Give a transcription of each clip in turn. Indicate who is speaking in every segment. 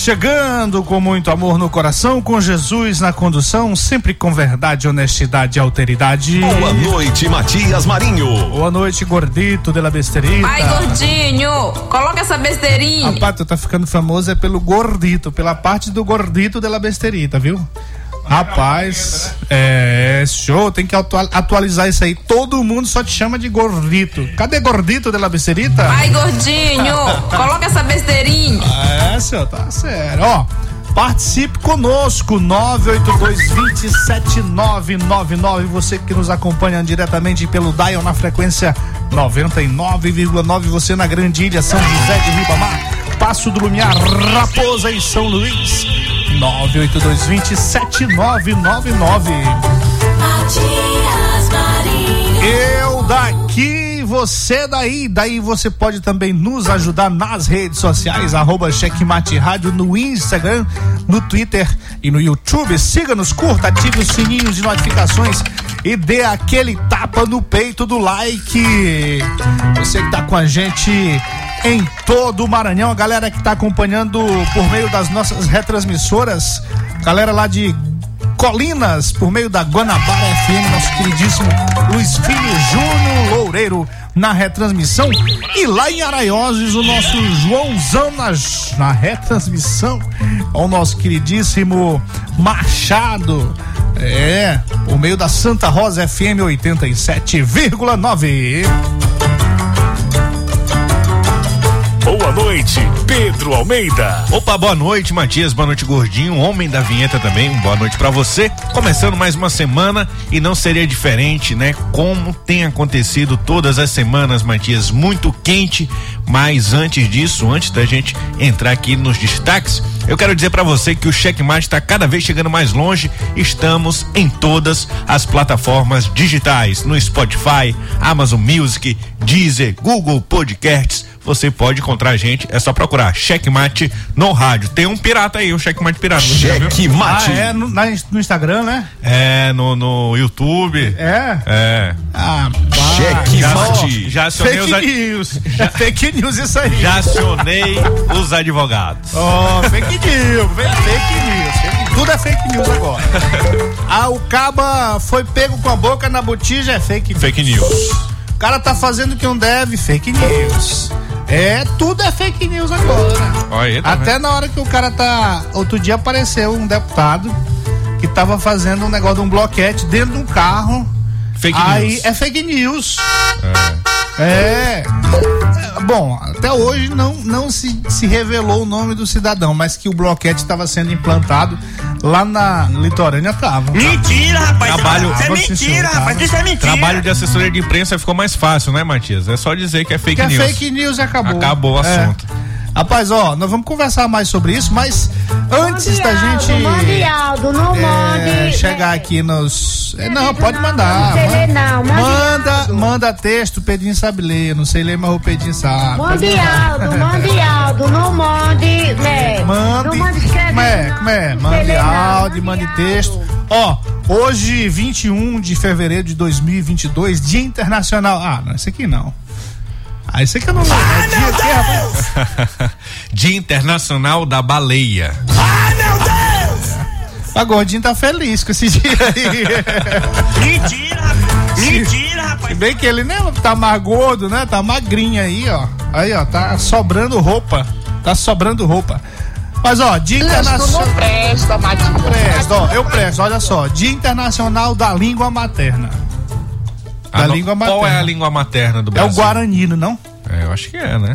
Speaker 1: Chegando com muito amor no coração, com Jesus na condução, sempre com verdade, honestidade e alteridade.
Speaker 2: Boa noite, Matias Marinho.
Speaker 1: Boa noite, gordito de la besterita.
Speaker 3: Ai, gordinho, coloca essa besteirinha.
Speaker 1: Rapaz, tu tá ficando famoso é pelo gordito, pela parte do gordito de la besterita, viu? Rapaz, é show, tem que atualizar isso aí. Todo mundo só te chama de gordito. Cadê gordito de la besterita?
Speaker 3: Ai, gordinho, coloca essa besteirinha.
Speaker 1: É, senhor, tá sério. Ó, participe conosco, 982-27999. Você que nos acompanha diretamente pelo Dial na frequência 99,9. Você na Grande Ilha, São José de Ribamar, Passo do Lumiar, Raposa e São Luís. 982207999. Eu daqui, você daí. Daí você pode também nos ajudar nas redes sociais, arroba Checkmate Rádio no Instagram, no Twitter e no YouTube. Siga-nos, curta, ative os sininhos de notificações e dê aquele tapa no peito do like. Você que tá com a gente em todo o Maranhão, a galera que está acompanhando por meio das nossas retransmissoras, galera lá de Colinas, por meio da Guanabara FM, nosso queridíssimo Luiz Filho Júnior Loureiro na retransmissão. E lá em Araioses, o nosso Joãozão na, na retransmissão. O nosso queridíssimo Machado. É, por meio da Santa Rosa FM 87,9.
Speaker 2: Boa noite, Pedro Almeida.
Speaker 4: Opa, boa noite, Matias. Boa noite, Gordinho. Homem da vinheta também. Boa noite para você. Começando mais uma semana e não seria diferente, né? Como tem acontecido todas as semanas, Matias. Muito quente. Mas antes disso, antes da gente entrar aqui nos destaques, eu quero dizer para você que o Checkmate está cada vez chegando mais longe. Estamos em todas as plataformas digitais, no Spotify, Amazon Music, Deezer, Google Podcasts você pode encontrar a gente, é só procurar Checkmate no rádio. Tem um pirata aí, o um Checkmate pirata.
Speaker 1: Checkmate. Ah, é no, no, Instagram, né?
Speaker 4: É, no, no YouTube.
Speaker 1: É?
Speaker 4: É.
Speaker 1: Ah,
Speaker 4: Checkmate. Já, já acionei
Speaker 1: fake os news. Já, fake news isso aí.
Speaker 4: Já acionei os advogados.
Speaker 1: Oh, fake news, fake news. Tudo é fake news agora. ah, o caba foi pego com a boca na botija, é fake news.
Speaker 4: Fake news.
Speaker 1: O cara tá fazendo o que não deve, fake news. É, tudo é fake news agora.
Speaker 4: Olha, tá
Speaker 1: Até na hora que o cara tá. Outro dia apareceu um deputado que tava fazendo um negócio de um bloquete dentro de um carro.
Speaker 4: Fake
Speaker 1: Aí
Speaker 4: news.
Speaker 1: é fake news. É. é. Bom, até hoje não, não se, se revelou o nome do cidadão, mas que o bloquete estava sendo implantado lá na litorânea tava.
Speaker 5: Mentira, rapaz.
Speaker 4: Trabalho-
Speaker 5: isso é mentira, rapaz. Isso é mentira.
Speaker 4: Trabalho de assessoria de imprensa ficou mais fácil, né, Matias? É só dizer que é fake
Speaker 1: Que é
Speaker 4: news.
Speaker 1: fake news e acabou.
Speaker 4: Acabou o
Speaker 1: É. Rapaz, ó, nós vamos conversar mais sobre isso, mas antes da gente
Speaker 6: Aldo, não
Speaker 1: é,
Speaker 6: mande.
Speaker 1: chegar aqui nos. é, não, pode mandar.
Speaker 6: Não sei ler, não.
Speaker 1: Manda, manda texto, o Pedrinho sabe ler. Não sei ler, mas o Pedrinho sabe.
Speaker 6: Mande Aldo, mande Aldo, não mande, né?
Speaker 1: Mande.
Speaker 6: Não mande escrever.
Speaker 1: Como é? Como é?
Speaker 6: Não
Speaker 1: Mande áudio, mande texto. Ó, hoje, 21 de fevereiro de 2022, Dia Internacional. Ah, não, esse aqui não. Aí você que eu não lembro. Ah, dia, meu Deus!
Speaker 4: Dia Internacional da Baleia.
Speaker 1: Ai, meu Deus! A Gordinho tá feliz com esse dia aí.
Speaker 5: Mentira, rapaz. Mentira, rapaz. Se
Speaker 1: bem que ele nem tá mais gordo, né? Tá magrinho aí, ó. Aí, ó, tá sobrando roupa. Tá sobrando roupa. Mas ó, Dia Internacional.
Speaker 6: Não presta, Matinho.
Speaker 1: Presta, ó, eu presto, olha só. Dia Internacional da Língua Materna.
Speaker 4: Da língua materna. Qual é a língua materna do Brasil?
Speaker 1: É o guaranino, não?
Speaker 4: É, eu acho que é, né?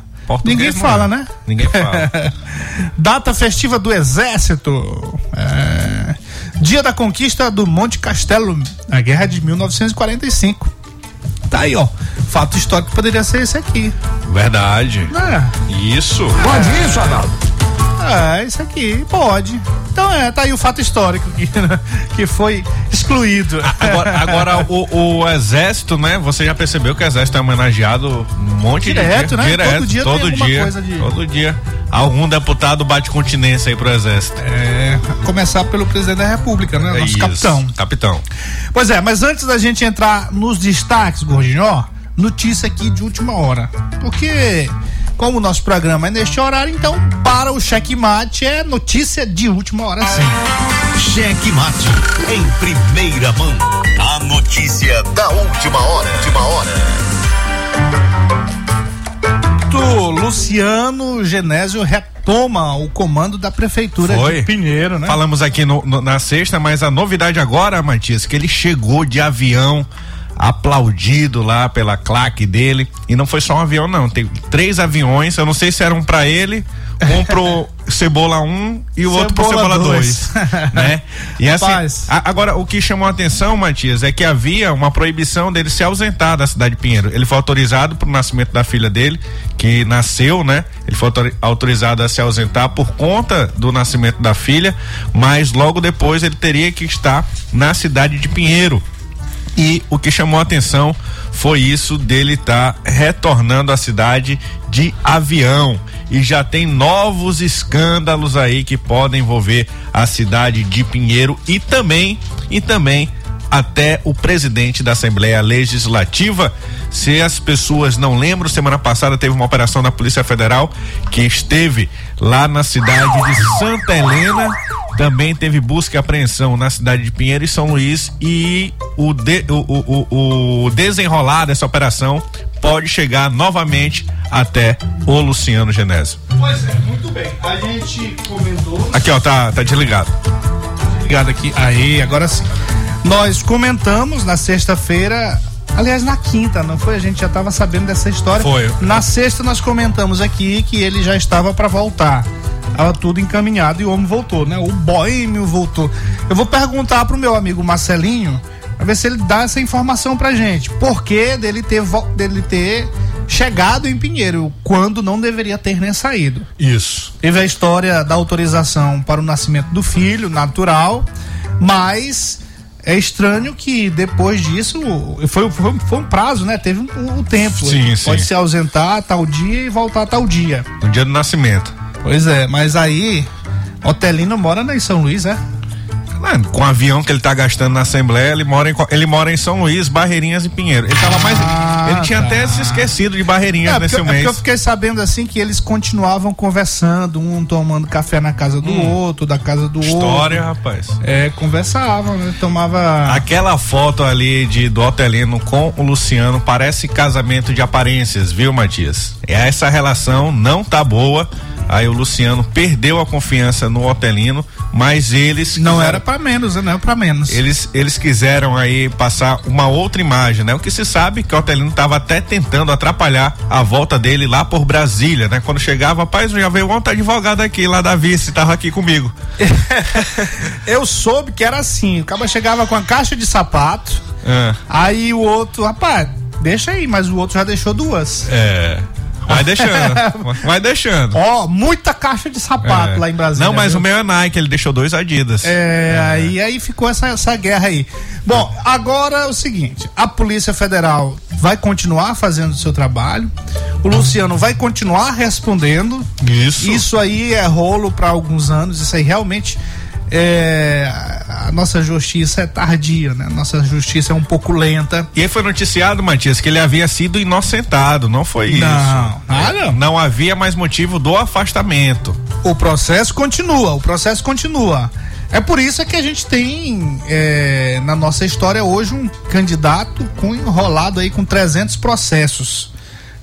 Speaker 1: É. Português Ninguém fala, é. né?
Speaker 4: Ninguém fala.
Speaker 1: Data festiva do Exército. É. Dia da conquista do Monte Castelo, na Guerra de 1945. Tá aí, ó. Fato histórico poderia ser esse aqui.
Speaker 4: Verdade.
Speaker 1: É.
Speaker 4: Isso.
Speaker 1: Pode é. isso, Arnaldo. É, isso aqui, pode. Então é, tá aí o fato histórico que, que foi excluído.
Speaker 4: Agora, agora o, o, exército, né? Você já percebeu que o exército é homenageado um monte
Speaker 1: direto,
Speaker 4: de
Speaker 1: né?
Speaker 4: Direto, todo dia todo dia, de... todo dia. Algum deputado bate continência aí pro exército.
Speaker 1: É, começar pelo presidente da república, né? Nosso Isso, capitão.
Speaker 4: Capitão.
Speaker 1: Pois é, mas antes da gente entrar nos destaques, Gordinho, ó, notícia aqui de última hora. Porque como o nosso programa é neste horário, então para o checkmate é notícia de última hora sim.
Speaker 2: Checkmate em primeira mão. A notícia da última hora. Última hora.
Speaker 1: Luciano Genésio retoma o comando da prefeitura Foi. de Pinheiro, né?
Speaker 4: Falamos aqui no, no, na sexta, mas a novidade agora, Matias, que ele chegou de avião aplaudido lá pela claque dele. E não foi só um avião, não. Tem três aviões. Eu não sei se eram para ele, um pro Cebola 1 um, e o Cebola outro pro Cebola 2. né? E assim, a, agora, o que chamou a atenção, Matias, é que havia uma proibição dele se ausentar da cidade de Pinheiro. Ele foi autorizado pro nascimento da filha dele, que nasceu, né? Ele foi autorizado a se ausentar por conta do nascimento da filha, mas logo depois ele teria que estar na cidade de Pinheiro e o que chamou a atenção foi isso dele estar tá retornando à cidade de avião. E já tem novos escândalos aí que podem envolver a cidade de Pinheiro e também e também até o presidente da Assembleia Legislativa. Se as pessoas não lembram, semana passada teve uma operação da Polícia Federal que esteve lá na cidade de Santa Helena também teve busca e apreensão na cidade de Pinheiro e São Luís e o, de, o, o, o desenrolar dessa operação pode chegar novamente até o Luciano Genésio.
Speaker 1: Pois é, muito bem. A gente comentou.
Speaker 4: Aqui, ó, tá, tá desligado.
Speaker 1: Ligado aqui. Aí, agora sim. Nós comentamos na sexta-feira Aliás, na quinta, não foi? A gente já estava sabendo dessa história.
Speaker 4: Foi.
Speaker 1: Na sexta nós comentamos aqui que ele já estava para voltar. Tava tudo encaminhado e o homem voltou, né? O boêmio voltou. Eu vou perguntar pro meu amigo Marcelinho, pra ver se ele dá essa informação pra gente. Por que dele ter, dele ter chegado em Pinheiro, quando não deveria ter nem saído.
Speaker 4: Isso.
Speaker 1: Teve a história da autorização para o nascimento do filho, natural, mas é estranho que depois disso foi, foi, foi um prazo, né? Teve um, um tempo.
Speaker 4: Sim, sim.
Speaker 1: Pode se ausentar tal dia e voltar tal dia.
Speaker 4: No dia do nascimento.
Speaker 1: Pois é, mas aí, Otelino mora em São Luís, é?
Speaker 4: Com o avião que ele tá gastando na Assembleia, ele mora em, ele mora em São Luís, Barreirinhas e Pinheiro. Ele tava mais. Ah, ele tinha tá. até se esquecido de Barreirinhas é, nesse
Speaker 1: porque,
Speaker 4: mês. É
Speaker 1: eu fiquei sabendo assim que eles continuavam conversando, um tomando café na casa do hum. outro, da casa do
Speaker 4: História,
Speaker 1: outro.
Speaker 4: História, rapaz.
Speaker 1: É, conversavam, né? Tomava.
Speaker 4: Aquela foto ali de do Otelino com o Luciano parece casamento de aparências, viu, Matias? Essa relação não tá boa. Aí o Luciano perdeu a confiança no Otelino, mas eles
Speaker 1: não quiseram, era para menos, não é para menos.
Speaker 4: Eles eles quiseram aí passar uma outra imagem, né? O que se sabe que o Otelino estava até tentando atrapalhar a volta dele lá por Brasília, né? Quando chegava, rapaz, já veio ontem advogado aqui lá da vice, tava aqui comigo.
Speaker 1: Eu soube que era assim, o cara chegava com a caixa de sapato, é. aí o outro, rapaz, deixa aí, mas o outro já deixou duas.
Speaker 4: É. Vai deixando. vai deixando.
Speaker 1: Ó, muita caixa de sapato é. lá em Brasília.
Speaker 4: Não, mas viu? o meu é Nike, ele deixou dois Adidas.
Speaker 1: É, é. Aí, aí ficou essa, essa guerra aí. Bom, agora é o seguinte: a Polícia Federal vai continuar fazendo o seu trabalho. O Luciano vai continuar respondendo.
Speaker 4: Isso.
Speaker 1: Isso aí é rolo para alguns anos. Isso aí realmente é, a nossa justiça é tardia, né? A nossa justiça é um pouco lenta.
Speaker 4: E aí foi noticiado, Matias, que ele havia sido inocentado, não foi isso?
Speaker 1: Não, nada.
Speaker 4: Não havia mais motivo do afastamento.
Speaker 1: O processo continua, o processo continua. É por isso que a gente tem é, na nossa história hoje um candidato com enrolado aí com 300 processos.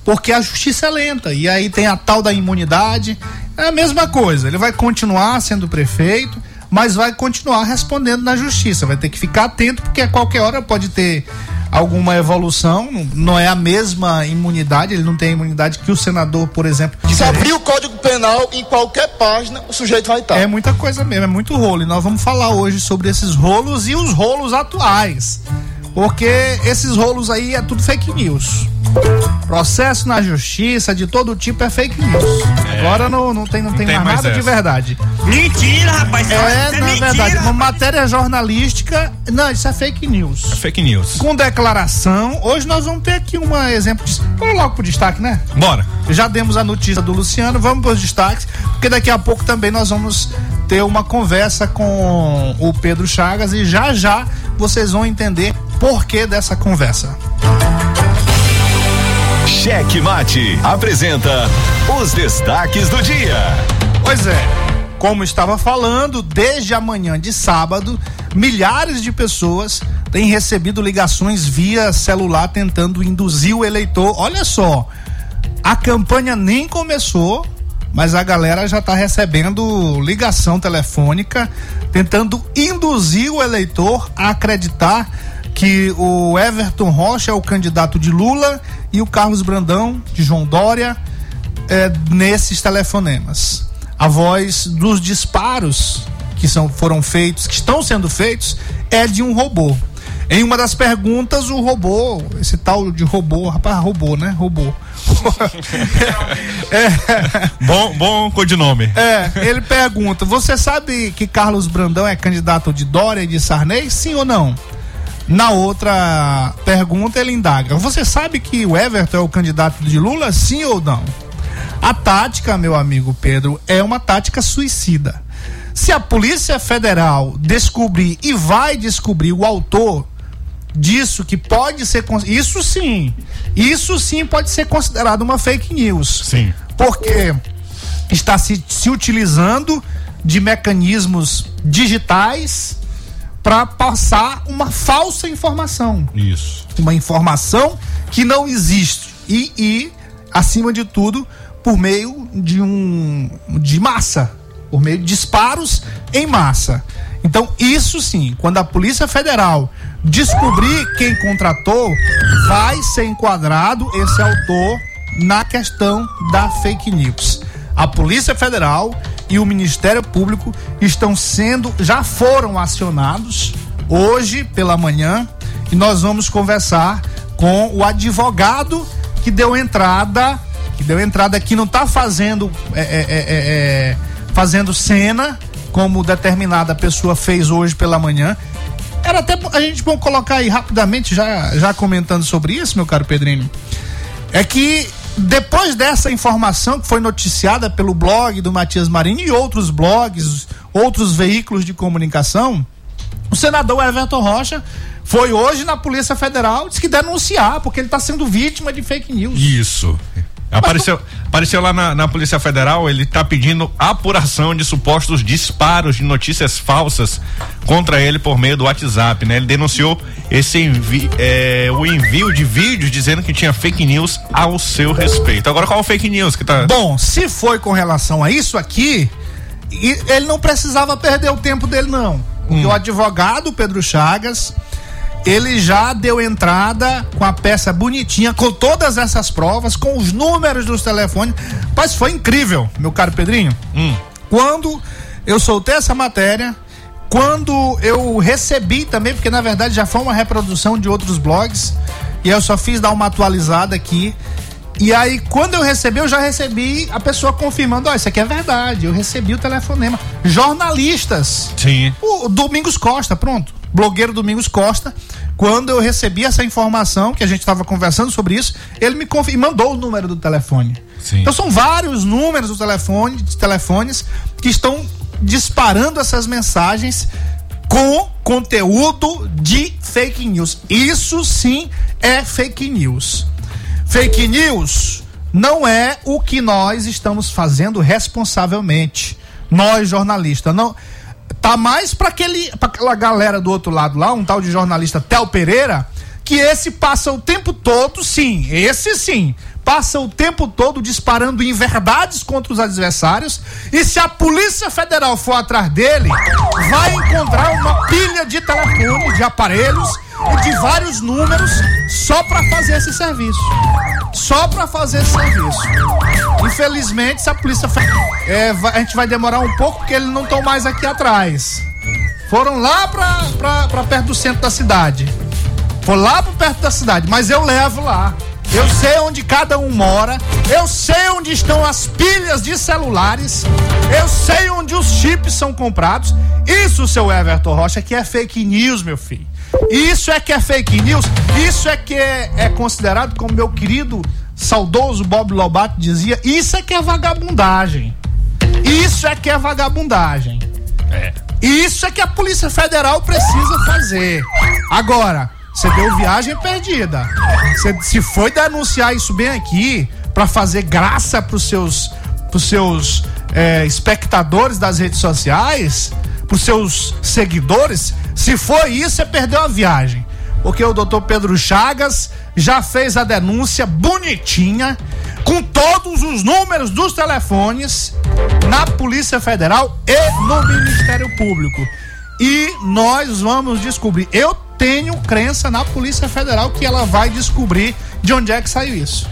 Speaker 1: Porque a justiça é lenta. E aí tem a tal da imunidade. É a mesma coisa. Ele vai continuar sendo prefeito, mas vai continuar respondendo na justiça. Vai ter que ficar atento, porque a qualquer hora pode ter alguma evolução, não é a mesma imunidade, ele não tem a imunidade que o senador, por exemplo.
Speaker 7: Se abrir o Código Penal em qualquer página, o sujeito vai estar.
Speaker 1: É muita coisa mesmo, é muito rolo. E nós vamos falar hoje sobre esses rolos e os rolos atuais. Porque esses rolos aí é tudo fake news. Processo na justiça de todo tipo é fake news. É. Agora não, não tem, não, não tem, tem mais, mais nada essa. de verdade.
Speaker 5: Mentira, rapaz.
Speaker 1: É, é na mentira, verdade. Uma matéria jornalística. Não, isso é fake news.
Speaker 4: É fake news.
Speaker 1: Com declaração. Hoje nós vamos ter aqui um exemplo. De, vamos logo pro destaque, né?
Speaker 4: Bora.
Speaker 1: Já demos a notícia do Luciano, vamos para os destaques, porque daqui a pouco também nós vamos ter uma conversa com o Pedro Chagas e já já vocês vão entender por que dessa conversa.
Speaker 2: Cheque Mate apresenta os destaques do dia.
Speaker 1: Pois é, como estava falando, desde amanhã de sábado, milhares de pessoas têm recebido ligações via celular tentando induzir o eleitor. Olha só, a campanha nem começou, mas a galera já está recebendo ligação telefônica tentando induzir o eleitor a acreditar que o Everton Rocha é o candidato de Lula e o Carlos Brandão de João Dória é, nesses telefonemas. A voz dos disparos que são, foram feitos, que estão sendo feitos, é de um robô. Em uma das perguntas, o robô, esse tal de robô, rapaz, robô, né? Robô.
Speaker 4: é, bom, bom codinome.
Speaker 1: É, ele pergunta: Você sabe que Carlos Brandão é candidato de Dória e de Sarney? Sim ou não? Na outra pergunta, ele indaga: Você sabe que o Everton é o candidato de Lula? Sim ou não? A tática, meu amigo Pedro, é uma tática suicida. Se a Polícia Federal descobrir e vai descobrir o autor disso que pode ser isso sim, isso sim pode ser considerado uma fake news.
Speaker 4: Sim.
Speaker 1: Porque está se, se utilizando de mecanismos digitais para passar uma falsa informação.
Speaker 4: Isso.
Speaker 1: Uma informação que não existe. E, e, acima de tudo, por meio de um de massa, por meio de disparos em massa. Então, isso sim, quando a Polícia Federal descobrir quem contratou, vai ser enquadrado esse autor na questão da fake news. A Polícia Federal e o Ministério Público estão sendo, já foram acionados hoje pela manhã e nós vamos conversar com o advogado que deu entrada, que deu entrada aqui, não está fazendo é é, é, é, é, fazendo cena como determinada pessoa fez hoje pela manhã. Era até a gente pode colocar aí rapidamente, já, já comentando sobre isso, meu caro Pedrinho. É que depois dessa informação que foi noticiada pelo blog do Matias Marinho e outros blogs, outros veículos de comunicação, o senador Everton Rocha foi hoje na Polícia Federal, disse que denunciar, porque ele está sendo vítima de fake news.
Speaker 4: Isso. Apareceu, apareceu lá na, na, Polícia Federal, ele está pedindo apuração de supostos disparos de notícias falsas contra ele por meio do WhatsApp, né? Ele denunciou esse envi, é, o envio de vídeos dizendo que tinha fake news ao seu respeito. Agora qual é o fake news que tá?
Speaker 1: Bom, se foi com relação a isso aqui, ele não precisava perder o tempo dele não. Hum. O advogado Pedro Chagas ele já deu entrada com a peça bonitinha, com todas essas provas, com os números dos telefones. Mas foi incrível, meu caro Pedrinho.
Speaker 4: Hum.
Speaker 1: Quando eu soltei essa matéria, quando eu recebi também, porque na verdade já foi uma reprodução de outros blogs, e eu só fiz dar uma atualizada aqui. E aí, quando eu recebi, eu já recebi a pessoa confirmando: ó, oh, isso aqui é verdade. Eu recebi o telefonema. Jornalistas.
Speaker 4: Sim.
Speaker 1: O Domingos Costa, pronto blogueiro Domingos Costa. Quando eu recebi essa informação, que a gente estava conversando sobre isso, ele me conf... mandou o número do telefone.
Speaker 4: Sim.
Speaker 1: Então são vários números do telefone, de telefones que estão disparando essas mensagens com conteúdo de fake news. Isso sim é fake news. Fake news não é o que nós estamos fazendo responsavelmente. Nós jornalistas não tá mais para aquele para aquela galera do outro lado lá, um tal de jornalista Tel Pereira, que esse passa o tempo todo, sim, esse sim, passa o tempo todo disparando inverdades contra os adversários e se a Polícia Federal for atrás dele, vai encontrar uma pilha de telefones, de aparelhos e de vários números só para fazer esse serviço. Só para fazer esse serviço. Infelizmente, se a polícia é, a gente vai demorar um pouco porque eles não estão mais aqui atrás. Foram lá para perto do centro da cidade. Foram lá para perto da cidade, mas eu levo lá. Eu sei onde cada um mora, eu sei onde estão as pilhas de celulares, eu sei onde os chips são comprados. Isso, seu Everton Rocha, que é fake news, meu filho. Isso é que é fake news, isso é que é, é considerado, como meu querido saudoso Bob Lobato dizia, isso é que é vagabundagem. Isso é que é vagabundagem. É. Isso é que a Polícia Federal precisa fazer. Agora, você deu viagem perdida. Você, se foi denunciar isso bem aqui para fazer graça pros seus, pros seus é, espectadores das redes sociais, pros seus seguidores, se foi isso, você perdeu a viagem. Porque o doutor Pedro Chagas já fez a denúncia bonitinha, com todos os números dos telefones, na Polícia Federal e no Ministério Público. E nós vamos descobrir. Eu tenho crença na Polícia Federal que ela vai descobrir de onde é que saiu isso.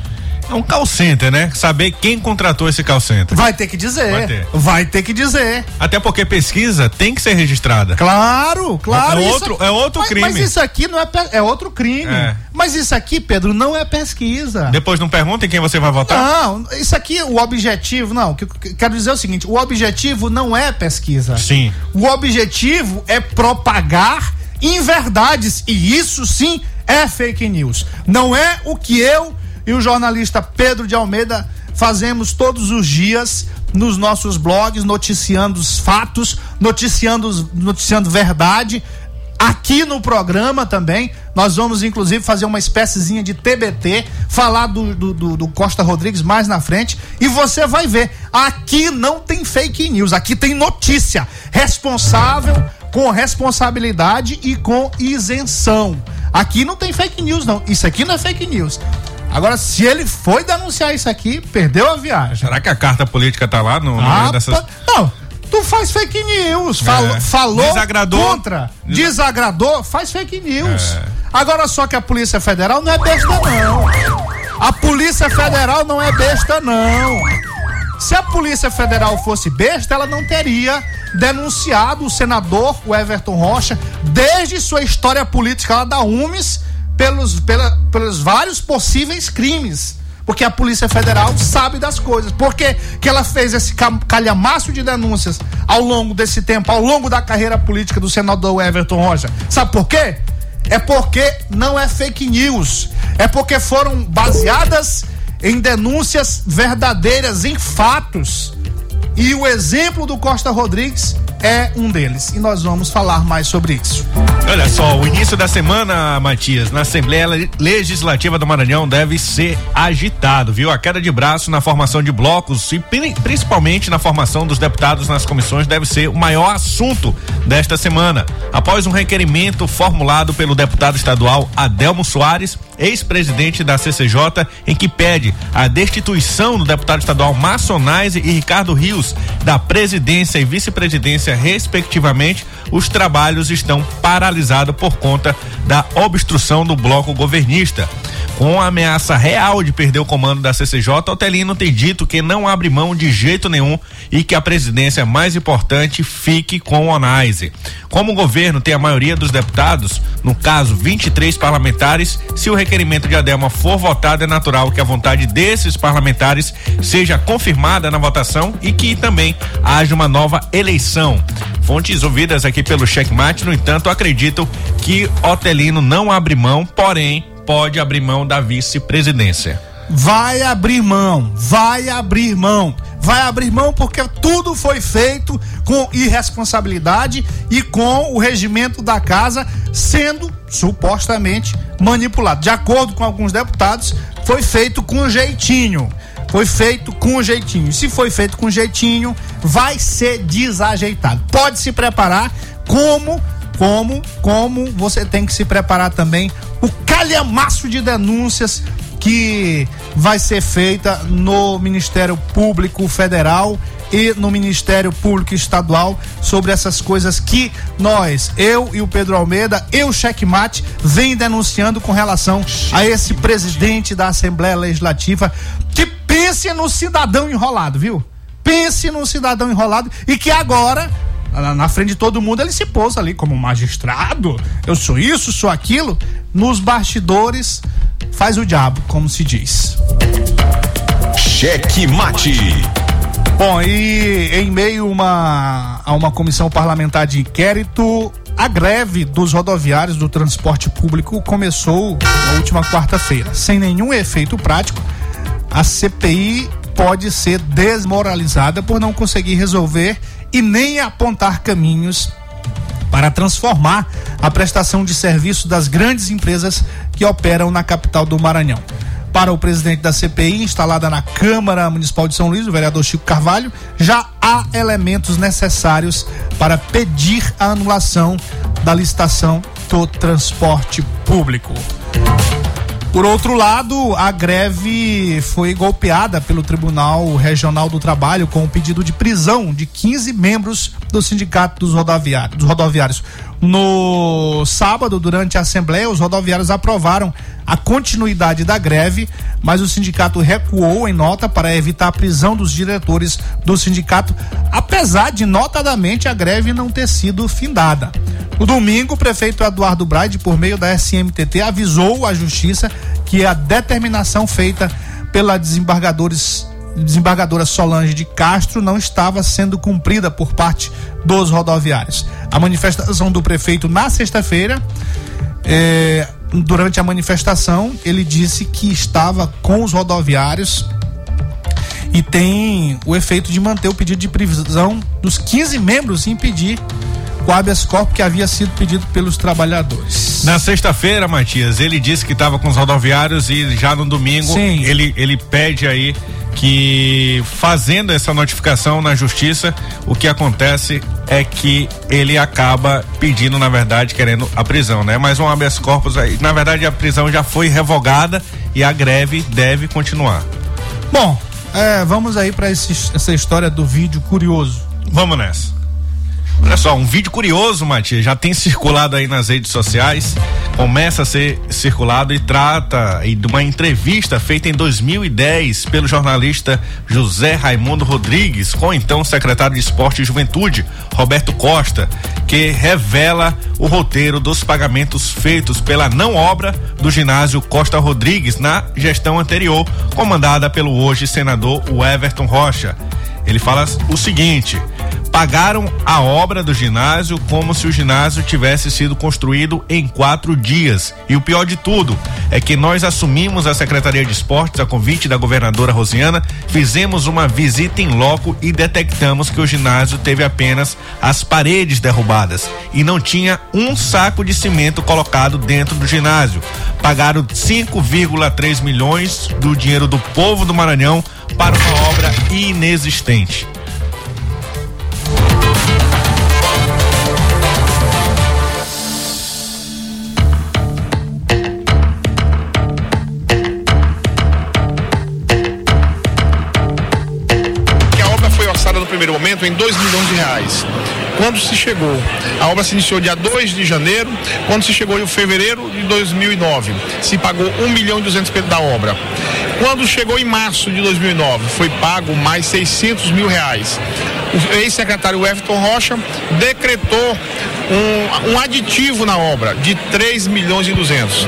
Speaker 4: É um call center, né? Saber quem contratou esse call center.
Speaker 1: Vai ter que dizer. Vai ter. Vai ter que dizer.
Speaker 4: Até porque pesquisa tem que ser registrada.
Speaker 1: Claro, claro.
Speaker 4: É outro, é outro
Speaker 1: mas,
Speaker 4: crime.
Speaker 1: Mas isso aqui não é, é outro crime. É. Mas isso aqui, Pedro, não é pesquisa.
Speaker 4: Depois não perguntem quem você vai votar?
Speaker 1: Não, isso aqui, o objetivo, não, que quero dizer é o seguinte, o objetivo não é pesquisa.
Speaker 4: Sim.
Speaker 1: O objetivo é propagar inverdades e isso sim é fake news. Não é o que eu e o jornalista Pedro de Almeida fazemos todos os dias nos nossos blogs, noticiando os fatos, noticiando, noticiando verdade. Aqui no programa também, nós vamos inclusive fazer uma espéciezinha de TBT, falar do, do, do, Costa Rodrigues mais na frente, e você vai ver. Aqui não tem fake news, aqui tem notícia responsável, com responsabilidade e com isenção. Aqui não tem fake news, não. Isso aqui não é fake news. Agora, se ele foi denunciar isso aqui, perdeu a viagem.
Speaker 4: Será que a carta política tá lá no, no meio dessas.
Speaker 1: Não, tu faz fake news. é. Falou Desagradou. contra. Desagradou, faz fake news. É. Agora só que a Polícia Federal não é besta, não. A Polícia Federal não é besta, não. Se a Polícia Federal fosse besta, ela não teria denunciado o senador, o Everton Rocha, desde sua história política lá da UMES pelos, pela, pelos vários possíveis crimes. Porque a Polícia Federal sabe das coisas. Por que, que ela fez esse calhamaço de denúncias ao longo desse tempo, ao longo da carreira política do senador Everton Rocha? Sabe por quê? É porque não é fake news. É porque foram baseadas em denúncias verdadeiras, em fatos. E o exemplo do Costa Rodrigues é um deles. E nós vamos falar mais sobre isso.
Speaker 4: Olha só, o início da semana, Matias, na Assembleia Legislativa do Maranhão deve ser agitado, viu? A queda de braço na formação de blocos e principalmente na formação dos deputados nas comissões deve ser o maior assunto desta semana. Após um requerimento formulado pelo deputado estadual Adelmo Soares, ex-presidente da CCJ, em que pede a destituição do deputado estadual Maçonais e Ricardo Rios da presidência e vice-presidência, respectivamente, os trabalhos estão paralisados por conta da obstrução do bloco governista. Com a ameaça real de perder o comando da CCJ, Otelino tem dito que não abre mão de jeito nenhum e que a presidência mais importante fique com o Onaise. Como o governo tem a maioria dos deputados, no caso 23 parlamentares, se o requerimento de Adelma for votado, é natural que a vontade desses parlamentares seja confirmada na votação e que também haja uma nova eleição. Fontes ouvidas aqui pelo Checkmate, no entanto, acreditam que Otelino não abre mão, porém pode abrir mão da vice-presidência.
Speaker 1: Vai abrir mão, vai abrir mão. vai abrir mão porque tudo foi feito com irresponsabilidade e com o regimento da casa sendo supostamente manipulado. De acordo com alguns deputados, foi feito com jeitinho. Foi feito com jeitinho. Se foi feito com jeitinho, vai ser desajeitado. Pode se preparar como como como você tem que se preparar também o calhamaço de denúncias que vai ser feita no Ministério Público Federal e no Ministério Público Estadual sobre essas coisas que nós, eu e o Pedro Almeida, eu o Checkmate, vem denunciando com relação a esse presidente da Assembleia Legislativa que pense no cidadão enrolado, viu? Pense no cidadão enrolado e que agora na frente de todo mundo, ele se pôs ali como magistrado. Eu sou isso, sou aquilo. Nos bastidores, faz o diabo, como se diz.
Speaker 2: Cheque mate.
Speaker 1: Bom, e em meio uma, a uma comissão parlamentar de inquérito, a greve dos rodoviários do transporte público começou na última quarta-feira. Sem nenhum efeito prático, a CPI pode ser desmoralizada por não conseguir resolver e nem apontar caminhos para transformar a prestação de serviço das grandes empresas que operam na capital do Maranhão. Para o presidente da CPI, instalada na Câmara Municipal de São Luís, o vereador Chico Carvalho, já há elementos necessários para pedir a anulação da licitação do transporte público. Por outro lado, a greve foi golpeada pelo Tribunal Regional do Trabalho com o pedido de prisão de 15 membros do Sindicato dos Rodoviários. Dos rodoviários. No sábado, durante a Assembleia, os rodoviários aprovaram a continuidade da greve, mas o sindicato recuou em nota para evitar a prisão dos diretores do sindicato, apesar de notadamente a greve não ter sido findada. No domingo, o prefeito Eduardo Braide, por meio da SMTT, avisou à justiça que a determinação feita pela desembargadores desembargadora Solange de Castro não estava sendo cumprida por parte dos rodoviários. A manifestação do prefeito na sexta-feira, eh, durante a manifestação, ele disse que estava com os rodoviários e tem o efeito de manter o pedido de prisão dos 15 membros e impedir o habeas corpus que havia sido pedido pelos trabalhadores.
Speaker 4: Na sexta-feira, Matias, ele disse que estava com os rodoviários e já no domingo
Speaker 1: Sim.
Speaker 4: ele ele pede aí que fazendo essa notificação na justiça, o que acontece é que ele acaba pedindo, na verdade, querendo a prisão, né? Mas um habeas corpus aí, na verdade a prisão já foi revogada e a greve deve continuar.
Speaker 1: Bom, é, vamos aí para essa história do vídeo curioso.
Speaker 4: Vamos nessa. Olha só, um vídeo curioso, Matias, já tem circulado aí nas redes sociais, começa a ser circulado e trata de uma entrevista feita em 2010 pelo jornalista José Raimundo Rodrigues com então secretário de Esporte e Juventude, Roberto Costa, que revela o roteiro dos pagamentos feitos pela não obra do ginásio Costa Rodrigues na gestão anterior, comandada pelo hoje senador Everton Rocha. Ele fala o seguinte: pagaram a obra do ginásio como se o ginásio tivesse sido construído em quatro dias. E o pior de tudo é que nós assumimos a Secretaria de Esportes a convite da governadora Rosiana, fizemos uma visita em loco e detectamos que o ginásio teve apenas as paredes derrubadas e não tinha um saco de cimento colocado dentro do ginásio. Pagaram 5,3 milhões do dinheiro do povo do Maranhão para uma obra inexistente.
Speaker 8: Em 2 milhões de reais. Quando se chegou, a obra se iniciou dia 2 de janeiro, quando se chegou em fevereiro de 2009, se pagou 1 milhão e 200 da obra. Quando chegou em março de 2009, foi pago mais 600 mil reais. O ex-secretário Everton Rocha decretou um, um aditivo na obra de 3 milhões e 200.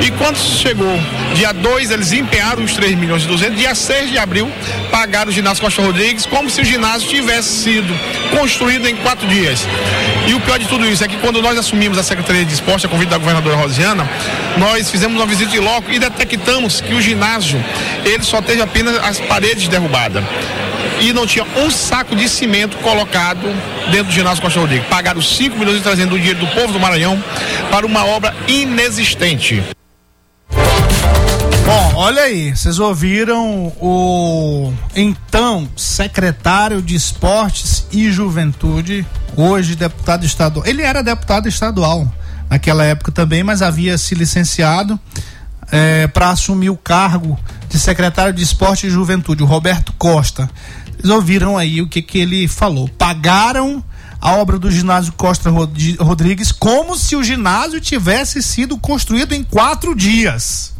Speaker 8: E quando chegou dia 2, eles empenharam os 3 milhões e 200. Dia 6 de abril, pagaram o ginásio Costa Rodrigues como se o ginásio tivesse sido construído em quatro dias. E o pior de tudo isso é que quando nós assumimos a Secretaria de Esporte, a convite da governadora Rosiana, nós fizemos uma visita de loco e detectamos que o ginásio, ele só teve apenas as paredes derrubadas. E não tinha um saco de cimento colocado dentro do ginásio Costa Rodrigues. Pagaram 5 milhões e trazendo o dinheiro do povo do Maranhão para uma obra inexistente.
Speaker 1: Bom, olha aí, vocês ouviram o então secretário de Esportes e Juventude, hoje deputado estadual. Ele era deputado estadual naquela época também, mas havia se licenciado é, para assumir o cargo de secretário de Esporte e Juventude, o Roberto Costa. Vocês ouviram aí o que, que ele falou? Pagaram a obra do ginásio Costa Rodrigues como se o ginásio tivesse sido construído em quatro dias.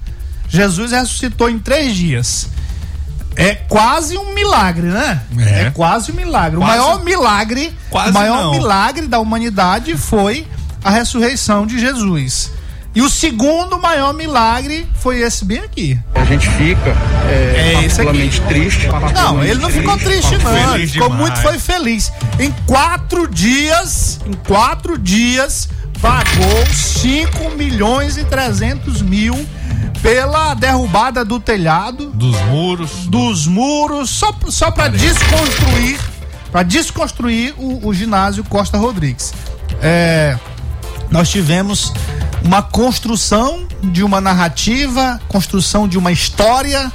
Speaker 1: Jesus ressuscitou em três dias. É quase um milagre, né? É, é quase um milagre. Quase, o maior milagre, o maior não. milagre da humanidade foi a ressurreição de Jesus. E o segundo maior milagre foi esse bem aqui.
Speaker 9: A gente fica é, é particularmente triste.
Speaker 1: Não, ele não ficou triste, não. Ele ficou muito, foi feliz. Em quatro dias, em quatro dias, pagou 5 milhões e 300 mil pela derrubada do telhado.
Speaker 4: Dos muros.
Speaker 1: Dos muros, só, só para desconstruir, para desconstruir o, o ginásio Costa Rodrigues. É, nós tivemos uma construção de uma narrativa, construção de uma história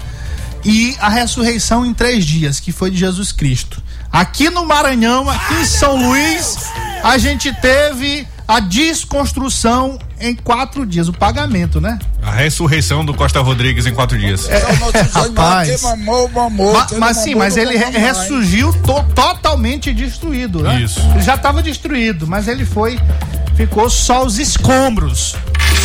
Speaker 1: e a ressurreição em três dias, que foi de Jesus Cristo. Aqui no Maranhão, aqui em São Luís, a gente teve a desconstrução em quatro dias, o pagamento, né?
Speaker 4: A ressurreição do Costa Rodrigues em quatro dias. É,
Speaker 1: rapaz. mas, mas sim, mas ele ressurgiu to, totalmente destruído, né? Isso. Ele já estava destruído, mas ele foi, ficou só os escombros,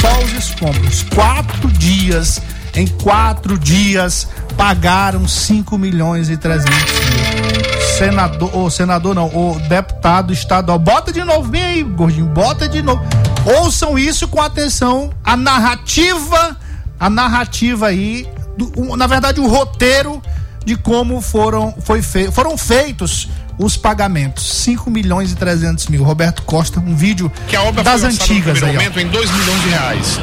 Speaker 1: só os escombros. Quatro dias, em quatro dias, pagaram 5 milhões e 300 mil senador, o senador não, o deputado estadual. Bota de novo, vem aí, gordinho, bota de novo. Ouçam isso com atenção, a narrativa, a narrativa aí, do, na verdade o roteiro de como foram, foi fe, foram feitos os pagamentos. 5 milhões e 300 mil. Roberto Costa, um vídeo
Speaker 8: que a obra
Speaker 1: das
Speaker 8: foi
Speaker 1: antigas
Speaker 8: no aí. momento em 2 milhões de reais.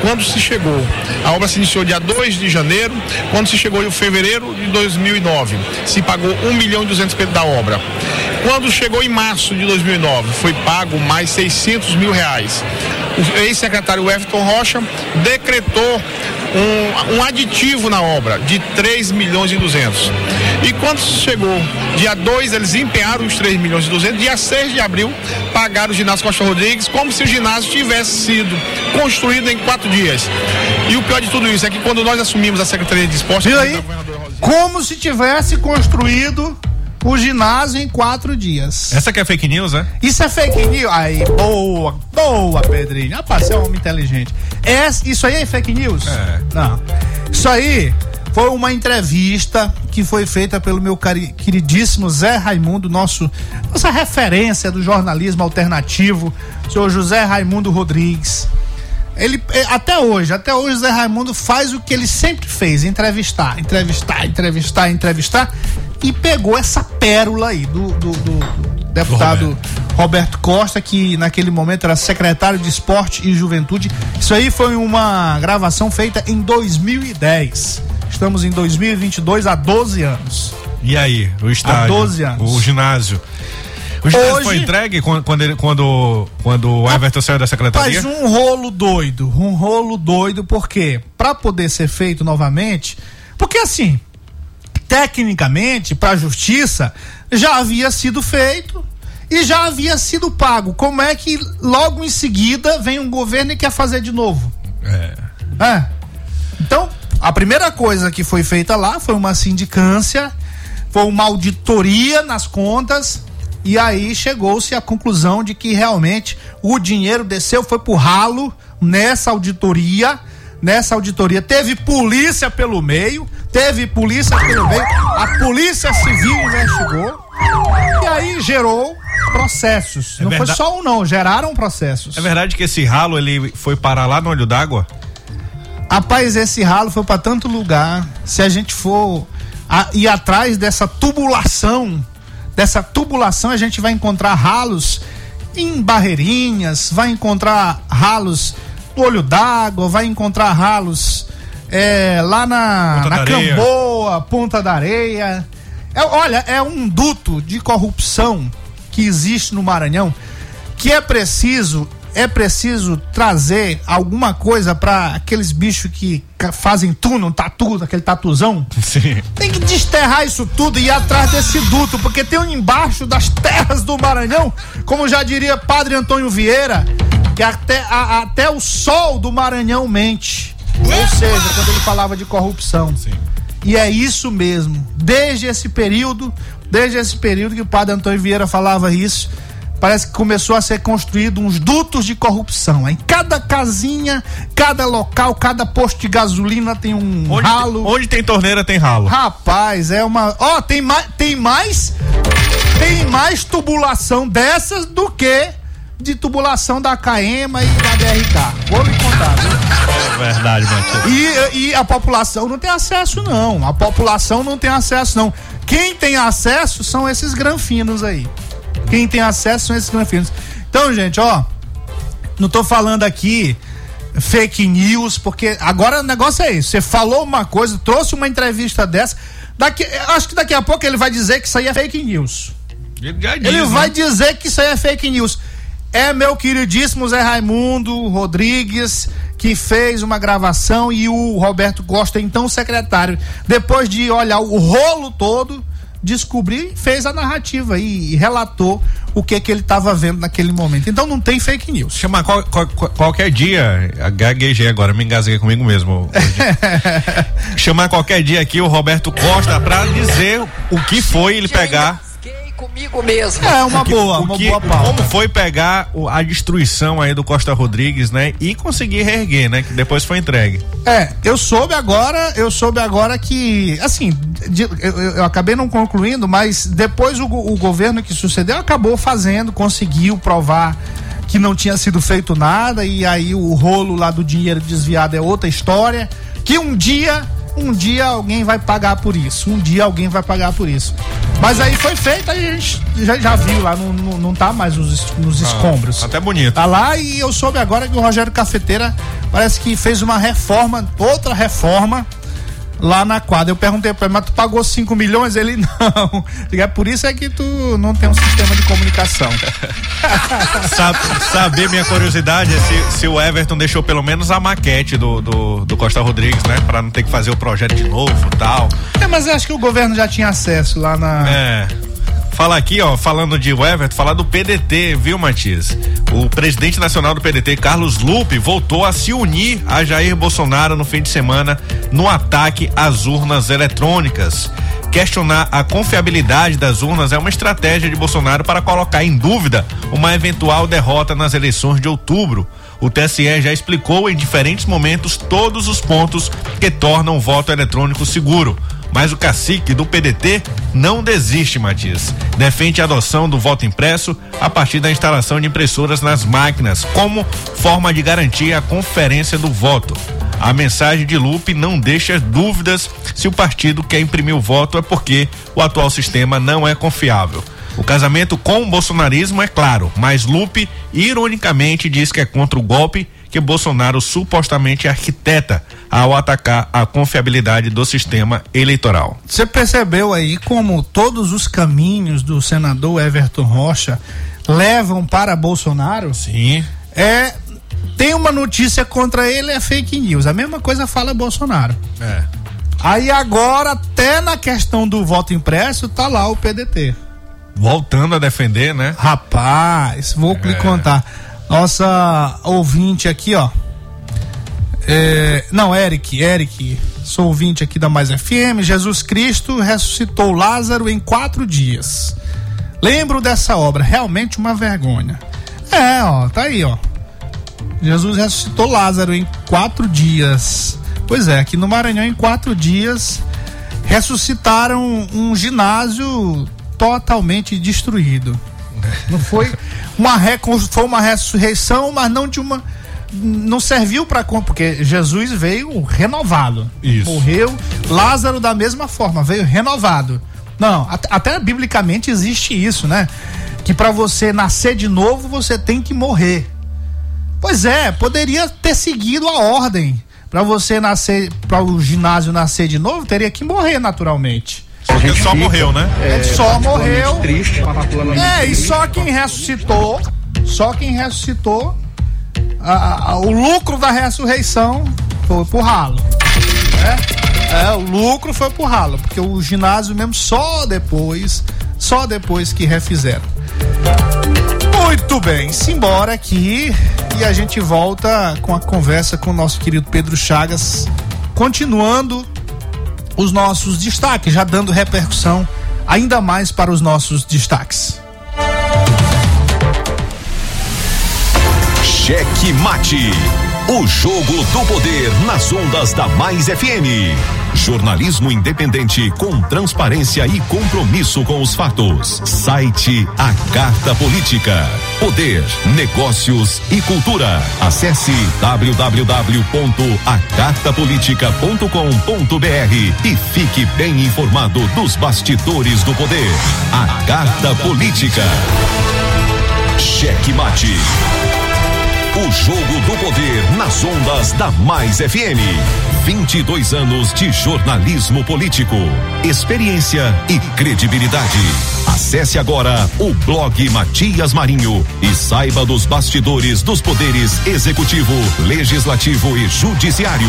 Speaker 8: Quando se chegou, a obra se iniciou dia 2 de janeiro, quando se chegou em fevereiro de 2009, se pagou 1 milhão e 200 da obra. Quando chegou em março de 2009, foi pago mais 600 mil reais. O ex-secretário Everton Rocha decretou um, um, aditivo na obra de 3 milhões e 200. E quando chegou dia 2, eles empenharam os 3 milhões e 200. Dia 6 de abril, pagaram o ginásio Costa Rodrigues como se o ginásio tivesse sido construído em quatro dias. E o pior de tudo isso é que quando nós assumimos a Secretaria de Esporte.
Speaker 1: E aí? Como se tivesse construído o ginásio em quatro dias.
Speaker 4: Essa que é fake news, é?
Speaker 1: Isso é fake news? Aí, boa, boa, Pedrinho. Rapaz, você é um homem inteligente. É, isso aí é fake news? É. Não. Isso aí foi uma entrevista que foi feita pelo meu queridíssimo Zé Raimundo, nosso, nossa referência do jornalismo alternativo, senhor José Raimundo Rodrigues. Ele, é, até hoje, até hoje, Zé Raimundo faz o que ele sempre fez: entrevistar, entrevistar, entrevistar, entrevistar. E pegou essa pérola aí do, do, do deputado Roberto. Roberto Costa, que naquele momento era secretário de Esporte e Juventude. Isso aí foi uma gravação feita em 2010. Estamos em 2022, há 12 anos.
Speaker 4: E aí, o estádio? Há
Speaker 1: 12 anos.
Speaker 4: O ginásio. O ginásio Hoje, foi entregue quando, ele, quando, quando o Everton saiu da secretaria?
Speaker 1: Faz um rolo doido, um rolo doido, porque para poder ser feito novamente, porque assim, tecnicamente, para a justiça, já havia sido feito e já havia sido pago. Como é que logo em seguida vem um governo e quer fazer de novo? É. é. Então, a primeira coisa que foi feita lá foi uma sindicância, foi uma auditoria nas contas e aí chegou-se à conclusão de que realmente o dinheiro desceu, foi pro ralo nessa auditoria. Nessa auditoria teve polícia pelo meio, teve polícia pelo meio, a polícia civil investigou e aí gerou processos. É não verdade... foi só um não, geraram processos.
Speaker 4: É verdade que esse ralo ele foi parar lá no olho d'água?
Speaker 1: Rapaz, esse ralo foi para tanto lugar. Se a gente for a, ir atrás dessa tubulação dessa tubulação a gente vai encontrar ralos em barreirinhas, vai encontrar ralos no olho d'água, vai encontrar ralos é, lá na, na Camboa, Ponta da Areia. É, olha, é um duto de corrupção que existe no Maranhão que é preciso é preciso trazer alguma coisa para aqueles bichos que fazem túnel, tatu, aquele tatuzão.
Speaker 4: Sim.
Speaker 1: Tem que desterrar isso tudo e ir atrás desse duto, porque tem um embaixo das terras do Maranhão, como já diria Padre Antônio Vieira, que até, a, até o sol do Maranhão mente. Ou seja, quando ele falava de corrupção.
Speaker 4: Sim.
Speaker 1: E é isso mesmo. Desde esse período, desde esse período que o Padre Antônio Vieira falava isso, parece que começou a ser construído uns dutos de corrupção. Em cada casinha, cada local, cada posto de gasolina tem um
Speaker 4: onde
Speaker 1: ralo.
Speaker 4: Tem, onde tem torneira tem ralo.
Speaker 1: Rapaz, é uma. Ó, oh, tem mais, tem mais, tem mais tubulação dessas do que de tubulação da Caema e da BRK. Vou lhe contar, viu?
Speaker 4: É verdade, Matias.
Speaker 1: E, e a população não tem acesso, não. A população não tem acesso, não. Quem tem acesso são esses granfinos aí. Quem tem acesso são esses granfinos. Então, gente, ó, não tô falando aqui fake news, porque agora o negócio é isso. Você falou uma coisa, trouxe uma entrevista dessa, daqui, acho que daqui a pouco ele vai dizer que isso aí é fake news.
Speaker 4: Ele, diz,
Speaker 1: ele vai
Speaker 4: né?
Speaker 1: dizer que isso aí é fake news. É meu queridíssimo Zé Raimundo Rodrigues que fez uma gravação e o Roberto Costa, então secretário, depois de olhar o rolo todo, descobrir, fez a narrativa e, relatou o que que ele estava vendo naquele momento. Então não tem fake news.
Speaker 4: Chamar qual, qual, qualquer dia, gaguejei agora, me engasguei comigo mesmo. Chamar qualquer dia aqui o Roberto Costa para dizer o que foi ele pegar
Speaker 10: comigo mesmo.
Speaker 1: É uma boa, uma
Speaker 4: que,
Speaker 1: boa pauta.
Speaker 4: Como foi pegar a destruição aí do Costa Rodrigues, né? E conseguir reerguer, né? Que depois foi entregue.
Speaker 1: É, eu soube agora, eu soube agora que, assim, de, eu, eu, acabei não concluindo, mas depois o, o governo que sucedeu acabou fazendo, conseguiu provar que não tinha sido feito nada e aí o rolo lá do dinheiro desviado é outra história, que um dia um dia alguém vai pagar por isso. Um dia alguém vai pagar por isso. Mas aí foi feito, aí a gente já, já viu lá, não, não, não tá mais nos, nos ah, escombros.
Speaker 4: Até bonito.
Speaker 1: Tá lá e eu soube agora que o Rogério Cafeteira parece que fez uma reforma, outra reforma lá na quadra. Eu perguntei pra ele, mas tu pagou 5 milhões? Ele não. É por isso é que tu não tem um sistema de comunicação.
Speaker 4: Sabe, saber minha curiosidade é se, se, o Everton deixou pelo menos a maquete do, do, do, Costa Rodrigues, né? Pra não ter que fazer o projeto de novo tal.
Speaker 1: É, mas eu acho que o governo já tinha acesso lá na.
Speaker 4: É. Fala aqui, ó, falando de Everton, falar do PDT, viu, Matias? O presidente nacional do PDT, Carlos Lupe, voltou a se unir a Jair Bolsonaro no fim de semana no ataque às urnas eletrônicas. Questionar a confiabilidade das urnas é uma estratégia de Bolsonaro para colocar em dúvida uma eventual derrota nas eleições de outubro. O TSE já explicou em diferentes momentos todos os pontos que tornam o voto eletrônico seguro. Mas o cacique do PDT não desiste, Matias. Defende a adoção do voto impresso a partir da instalação de impressoras nas máquinas, como forma de garantir a conferência do voto. A mensagem de Lupe não deixa dúvidas se o partido quer imprimir o voto é porque o atual sistema não é confiável. O casamento com o bolsonarismo é claro, mas Lupe ironicamente diz que é contra o golpe que Bolsonaro supostamente arquiteta ao atacar a confiabilidade do sistema eleitoral.
Speaker 1: Você percebeu aí como todos os caminhos do senador Everton Rocha levam para Bolsonaro?
Speaker 4: Sim.
Speaker 1: É tem uma notícia contra ele é fake news. A mesma coisa fala Bolsonaro.
Speaker 4: É.
Speaker 1: Aí agora até na questão do voto impresso tá lá o PDT.
Speaker 4: Voltando a defender, né?
Speaker 1: Rapaz, vou é. lhe contar. Nossa ouvinte aqui, ó. É, não, Eric, Eric, sou ouvinte aqui da Mais FM. Jesus Cristo ressuscitou Lázaro em quatro dias. Lembro dessa obra, realmente uma vergonha. É, ó, tá aí, ó. Jesus ressuscitou Lázaro em quatro dias. Pois é, aqui no Maranhão, em quatro dias, ressuscitaram um ginásio totalmente destruído. Não foi uma foi uma ressurreição, mas não de uma não serviu para porque Jesus veio renovado.
Speaker 4: Isso.
Speaker 1: Morreu Lázaro da mesma forma, veio renovado. Não, até, até biblicamente existe isso, né? Que para você nascer de novo, você tem que morrer. Pois é, poderia ter seguido a ordem. Para você nascer, para o ginásio nascer de novo, teria que morrer naturalmente.
Speaker 4: Porque só morreu, né?
Speaker 1: Ele só morreu.
Speaker 9: Triste,
Speaker 1: É, e só quem ressuscitou, só quem ressuscitou, a- a- o lucro da ressurreição foi pro ralo. É, é, o lucro foi pro ralo, porque o ginásio mesmo só depois, só depois que refizeram. Muito bem, simbora aqui e a gente volta com a conversa com o nosso querido Pedro Chagas, continuando os nossos destaques, já dando repercussão ainda mais para os nossos destaques.
Speaker 2: Cheque Mate. O jogo do poder nas ondas da Mais FM. Jornalismo independente com transparência e compromisso com os fatos. Site A Carta Política. Poder, negócios e cultura. Acesse www.acartapolitica.com.br e fique bem informado dos bastidores do poder. A Carta Política. Cheque Mate. O jogo do poder nas ondas da Mais FM. 22 anos de jornalismo político, experiência e credibilidade. Acesse agora o blog Matias Marinho e saiba dos bastidores dos poderes executivo, legislativo e judiciário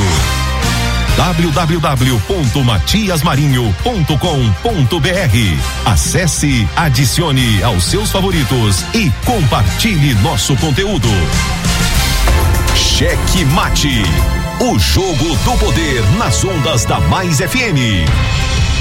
Speaker 2: www.matiasmarinho.com.br. Acesse, adicione aos seus favoritos e compartilhe nosso conteúdo. Cheque Mate. O jogo do poder nas ondas da Mais FM.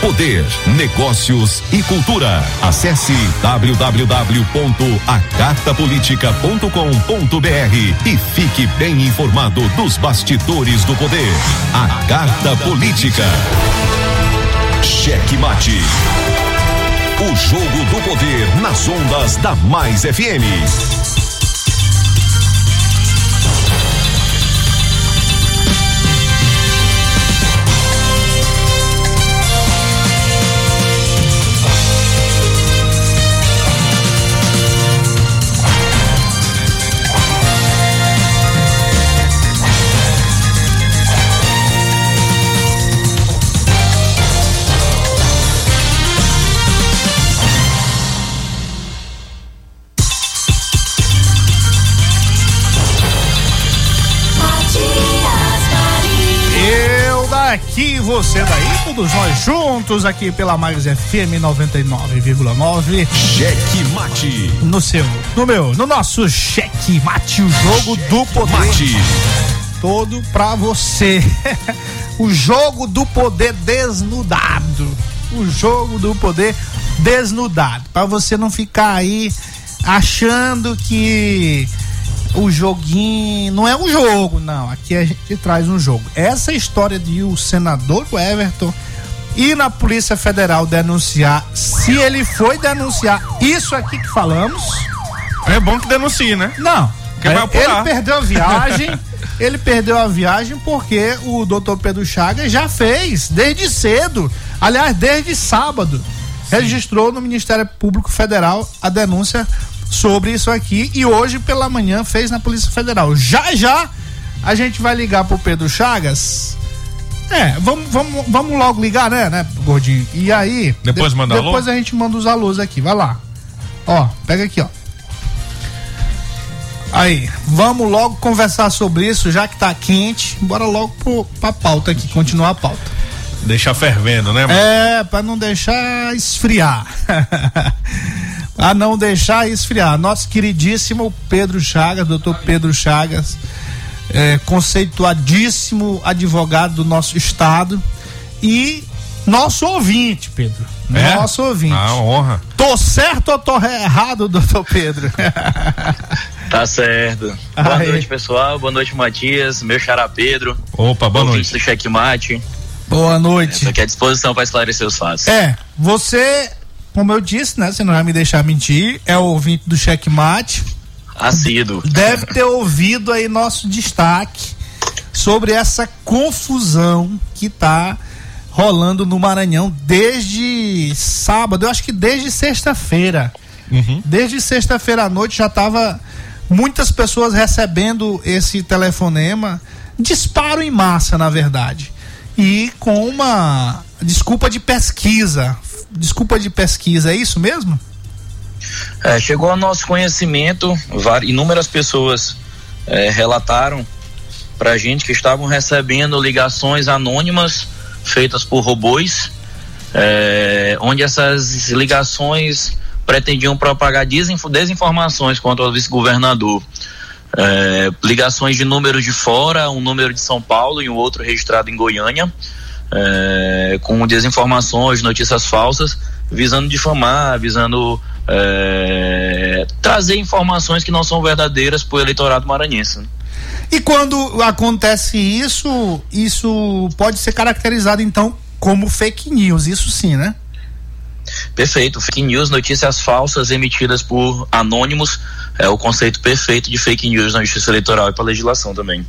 Speaker 2: Poder, negócios e cultura. Acesse www.acartapolitica.com.br e fique bem informado dos bastidores do poder. A Carta Política. Cheque Mate. O jogo do poder nas ondas da Mais FM.
Speaker 1: Juntos aqui pela Mais FM 99,9.
Speaker 2: Cheque Mate.
Speaker 1: No seu, no meu, no nosso cheque mate, o jogo do poder.
Speaker 2: Mate.
Speaker 1: Todo pra você. o jogo do poder desnudado. O jogo do poder desnudado. Pra você não ficar aí achando que o joguinho não é um jogo, não. Aqui a gente traz um jogo. Essa história de o senador Everton ir na Polícia Federal denunciar, se ele foi denunciar isso aqui que falamos,
Speaker 4: É bom que denuncie, né?
Speaker 1: não.
Speaker 4: Vai
Speaker 1: ele perdeu a viagem. ele perdeu a viagem porque o doutor Pedro Chagas já fez desde cedo. Aliás, desde sábado. Registrou no Ministério Público Federal a denúncia sobre isso aqui e hoje pela manhã fez na Polícia Federal. Já já a gente vai ligar pro Pedro Chagas. É, vamos, vamos, vamos logo ligar, né, né, gordinho? E aí.
Speaker 4: Depois manda alô?
Speaker 1: Depois a gente manda os alôs aqui, vai lá. Ó, pega aqui, ó. Aí, vamos logo conversar sobre isso, já que tá quente. Bora logo pro, pra pauta aqui, continuar a pauta.
Speaker 4: Deixar fervendo, né? mano?
Speaker 1: É, pra não deixar esfriar. pra não deixar esfriar. Nosso queridíssimo Pedro Chagas, doutor Pedro Chagas, é, conceituadíssimo advogado do nosso estado e nosso ouvinte, Pedro.
Speaker 4: É?
Speaker 1: Nosso ouvinte.
Speaker 4: Ah, honra.
Speaker 1: Tô certo ou tô errado, doutor Pedro?
Speaker 11: Tá certo. Boa
Speaker 1: Aí.
Speaker 11: noite, pessoal. Boa noite, Matias. Meu xará Pedro.
Speaker 4: Opa, boa noite.
Speaker 11: do Checkmate.
Speaker 1: Boa noite.
Speaker 11: Estou aqui à disposição para esclarecer os fatos.
Speaker 1: É, você, como eu disse, né? Você não vai me deixar mentir, é o ouvinte do Checkmate.
Speaker 11: Assíduo.
Speaker 1: Deve ter ouvido aí nosso destaque sobre essa confusão que tá rolando no Maranhão desde sábado, eu acho que desde sexta-feira. Uhum. Desde sexta-feira à noite já tava muitas pessoas recebendo esse telefonema, disparo em massa, na verdade. E com uma desculpa de pesquisa. Desculpa de pesquisa, é isso mesmo?
Speaker 11: É, chegou ao nosso conhecimento, inúmeras pessoas é, relataram para gente que estavam recebendo ligações anônimas feitas por robôs, é, onde essas ligações pretendiam propagar desinformações contra o vice-governador. É, ligações de números de fora, um número de São Paulo e um outro registrado em Goiânia, é, com desinformações, notícias falsas, visando difamar, visando é, trazer informações que não são verdadeiras para o eleitorado maranhense.
Speaker 1: E quando acontece isso, isso pode ser caracterizado então como fake news, isso sim, né?
Speaker 11: Perfeito. Fake news, notícias falsas emitidas por anônimos, é o conceito perfeito de fake news na justiça eleitoral e para legislação também.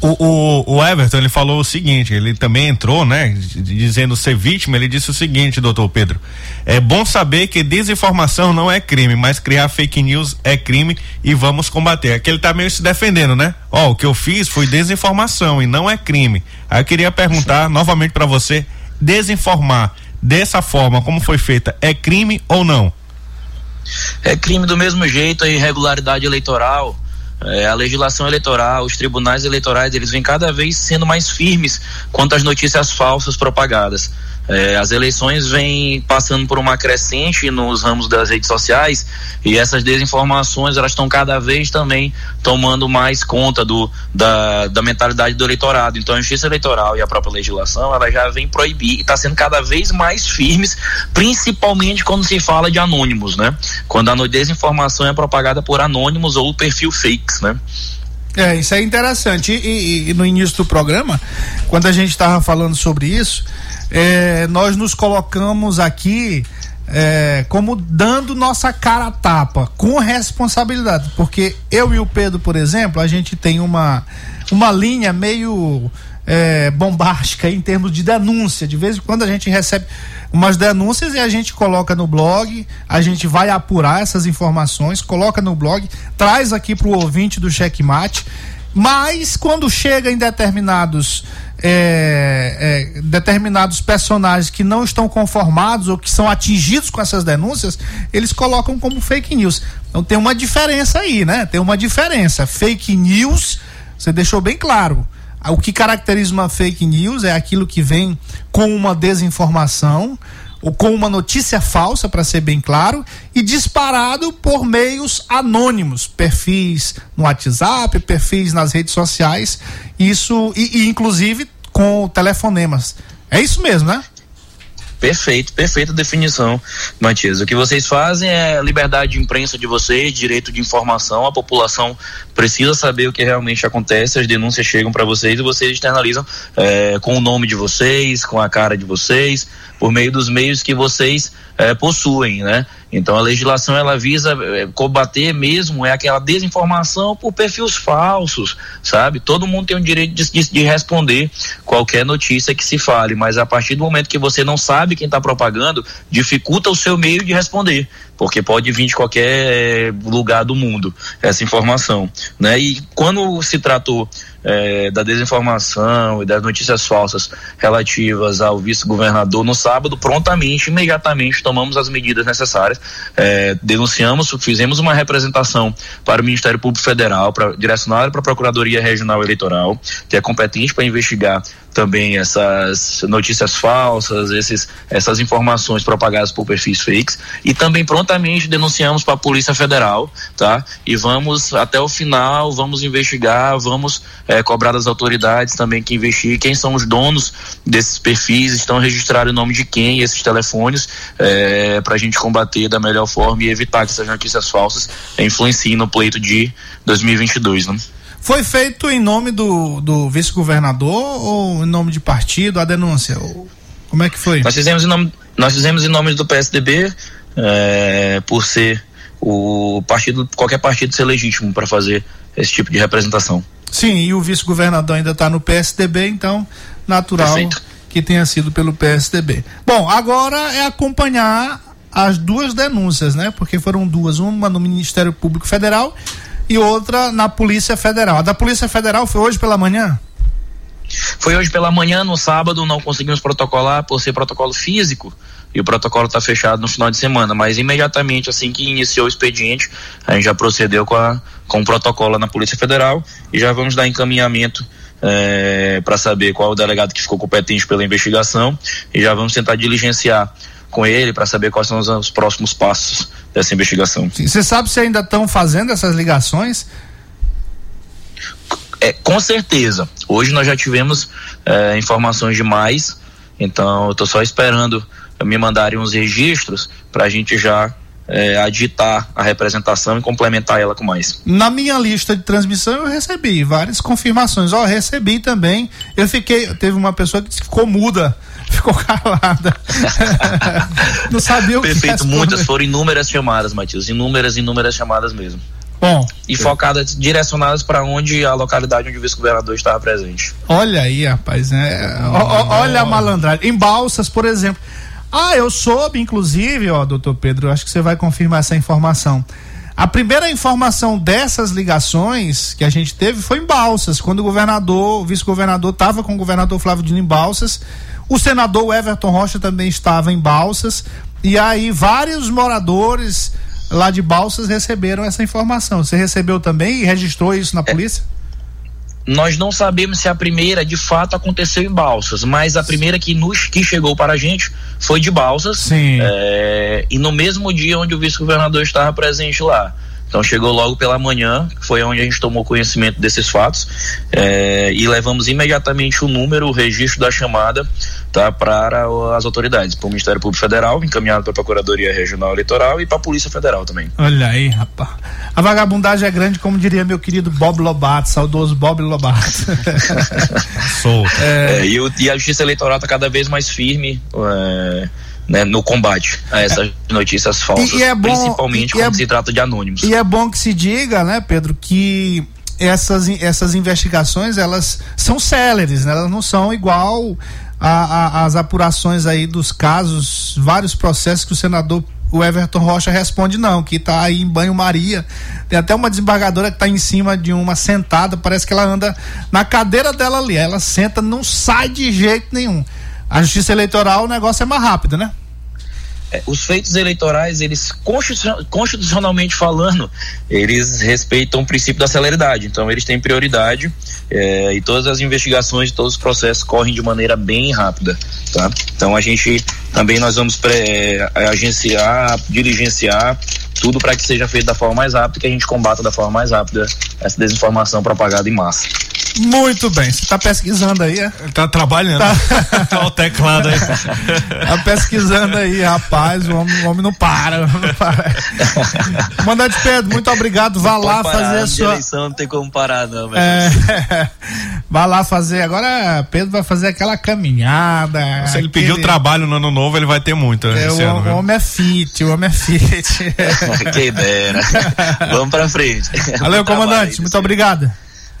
Speaker 4: O, o, o, Everton ele falou o seguinte, ele também entrou, né, dizendo ser vítima, ele disse o seguinte, doutor Pedro, é bom saber que desinformação não é crime, mas criar fake news é crime e vamos combater. Aqui ele tá meio se defendendo, né? Ó, o que eu fiz foi desinformação e não é crime. Aí eu queria perguntar novamente para você, desinformar dessa forma como foi feita é crime ou não?
Speaker 11: É crime do mesmo jeito a irregularidade eleitoral é, a legislação eleitoral, os tribunais eleitorais, eles vêm cada vez sendo mais firmes quanto às notícias falsas propagadas. É, as eleições vêm passando por uma crescente nos ramos das redes sociais e essas desinformações elas estão cada vez também tomando mais conta do, da, da mentalidade do eleitorado. Então a justiça eleitoral e a própria legislação ela já vem proibir e está sendo cada vez mais firmes, principalmente quando se fala de anônimos, né? Quando a desinformação é propagada por anônimos ou perfil fakes, né?
Speaker 1: É, isso é interessante. E, e, e no início do programa, quando a gente estava falando sobre isso, é, nós nos colocamos aqui é, como dando nossa cara a tapa, com responsabilidade. Porque eu e o Pedro, por exemplo, a gente tem uma, uma linha meio é, bombástica em termos de denúncia. De vez em quando a gente recebe umas denúncias e a gente coloca no blog, a gente vai apurar essas informações, coloca no blog, traz aqui para o ouvinte do Checkmate. Mas quando chega em determinados é, é, determinados personagens que não estão conformados ou que são atingidos com essas denúncias, eles colocam como fake news. Então tem uma diferença aí, né? Tem uma diferença. Fake news, você deixou bem claro. O que caracteriza uma fake news é aquilo que vem com uma desinformação ou com uma notícia falsa, para ser bem claro, e disparado por meios anônimos, perfis no WhatsApp, perfis nas redes sociais, isso e, e inclusive com telefonemas. É isso mesmo, né?
Speaker 11: Perfeito, perfeita definição, Matias. O que vocês fazem é liberdade de imprensa de vocês, direito de informação, a população precisa saber o que realmente acontece, as denúncias chegam para vocês e vocês externalizam é, com o nome de vocês, com a cara de vocês, por meio dos meios que vocês é, possuem, né? Então a legislação ela visa é, combater mesmo é aquela desinformação por perfis falsos, sabe? Todo mundo tem o direito de, de, de, responder qualquer notícia que se fale, mas a partir do momento que você não sabe quem está propagando, dificulta o seu meio de responder porque pode vir de qualquer lugar do mundo essa informação, né? E quando se tratou é, da desinformação e das notícias falsas relativas ao vice-governador no sábado, prontamente, imediatamente tomamos as medidas necessárias, é, denunciamos, fizemos uma representação para o Ministério Público Federal, para direcionar para a Procuradoria Regional Eleitoral, que é competente para investigar também essas notícias falsas, esses, essas informações propagadas por perfis fakes e também prontamente denunciamos para a Polícia Federal, tá? E vamos até o final, vamos investigar, vamos é, cobrar das autoridades também que investiguem quem são os donos desses perfis, estão registrados o nome de quem, esses telefones, é, para a gente combater da melhor forma e evitar que essas notícias falsas influenciem no pleito de 2022, né?
Speaker 1: Foi feito em nome do, do vice-governador ou em nome de partido a denúncia? Como é que foi?
Speaker 11: Nós fizemos em nome, nós fizemos em nome do PSDB, é, por ser o partido, qualquer partido ser legítimo para fazer esse tipo de representação.
Speaker 1: Sim, e o vice-governador ainda está no PSDB, então natural Perfeito. que tenha sido pelo PSDB. Bom, agora é acompanhar as duas denúncias, né? Porque foram duas, uma no Ministério Público Federal e outra na Polícia Federal. A da Polícia Federal foi hoje pela manhã?
Speaker 11: Foi hoje pela manhã, no sábado, não conseguimos protocolar por ser protocolo físico e o protocolo está fechado no final de semana, mas imediatamente assim que iniciou o expediente, a gente já procedeu com, a, com o protocolo na Polícia Federal e já vamos dar encaminhamento é, para saber qual o delegado que ficou competente pela investigação e já vamos tentar diligenciar com ele para saber quais são os, os, próximos passos dessa investigação.
Speaker 1: Você sabe se ainda estão fazendo essas ligações?
Speaker 11: É, com certeza. Hoje nós já tivemos é, informações demais, então eu estou só esperando me mandarem uns registros para a gente já é, aditar a representação e complementar ela com mais.
Speaker 1: Na minha lista de transmissão eu recebi várias confirmações. Ó, oh, recebi também. Eu fiquei, teve uma pessoa que ficou muda, ficou calada. Não sabia o
Speaker 11: Perfeito, que Perfeito, muitas foram inúmeras chamadas, Matias, inúmeras, inúmeras chamadas mesmo. Bom, e focadas, direcionadas para onde a localidade onde o vice-governador estava presente.
Speaker 1: Olha aí, rapaz, né? olha a malandragem. Em Balsas, por exemplo. Ah, eu soube, inclusive, ó, doutor Pedro, acho que você vai confirmar essa informação. A primeira informação dessas ligações que a gente teve foi em Balsas, quando o governador, o vice-governador estava com o governador Flávio Dino em Balsas, o senador Everton Rocha também estava em Balsas, e aí vários moradores lá de Balsas receberam essa informação. Você recebeu também e registrou isso na é. polícia? É
Speaker 11: nós não sabemos se a primeira de fato aconteceu em Balsas, mas a primeira que nos que chegou para a gente foi de Balsas.
Speaker 1: Sim.
Speaker 11: É, e no mesmo dia onde o vice-governador estava presente lá. Então chegou logo pela manhã, que foi onde a gente tomou conhecimento desses fatos é, e levamos imediatamente o número, o registro da chamada tá, para as autoridades, para o Ministério Público Federal, encaminhado para a Procuradoria Regional Eleitoral e para a Polícia Federal também.
Speaker 1: Olha aí, rapaz. A vagabundagem é grande, como diria meu querido Bob Lobato, saudoso Bob Lobato.
Speaker 11: Sou. É... É, e, o, e, a Justiça Eleitoral está cada vez mais firme. Né, no combate a essas é. notícias falsas, é bom, principalmente quando é, se trata de anônimos.
Speaker 1: E é bom que se diga, né, Pedro, que essas, essas investigações elas são céleres, né? elas não são igual às apurações aí dos casos, vários processos que o senador o Everton Rocha responde não, que está aí em banho-maria. Tem até uma desembargadora que está em cima de uma sentada, parece que ela anda na cadeira dela ali. Ela senta, não sai de jeito nenhum. A justiça eleitoral, o negócio é mais rápido, né?
Speaker 11: É, os feitos eleitorais, eles constitucionalmente falando, eles respeitam o princípio da celeridade. Então, eles têm prioridade é, e todas as investigações, todos os processos correm de maneira bem rápida, tá? Então, a gente também nós vamos pré, agenciar, diligenciar tudo para que seja feito da forma mais rápida, que a gente combata da forma mais rápida essa desinformação propagada em massa.
Speaker 1: Muito bem, você está pesquisando aí, é?
Speaker 4: Tá trabalhando. Tá, tá o teclado aí.
Speaker 1: Tá pesquisando aí, rapaz, o homem, o homem não para. Não para. Comandante Pedro, muito obrigado. Vá não lá fazer a sua.
Speaker 11: eleição não tem como parar, não.
Speaker 1: É... Vá lá fazer. Agora, Pedro vai fazer aquela caminhada.
Speaker 4: Se ele aquele... pediu trabalho no ano novo, ele vai ter muito.
Speaker 1: É,
Speaker 4: o,
Speaker 1: ano, o homem é fit, o homem é fit.
Speaker 11: que ideia, né? Vamos pra frente.
Speaker 1: Valeu, comandante. Muito obrigado.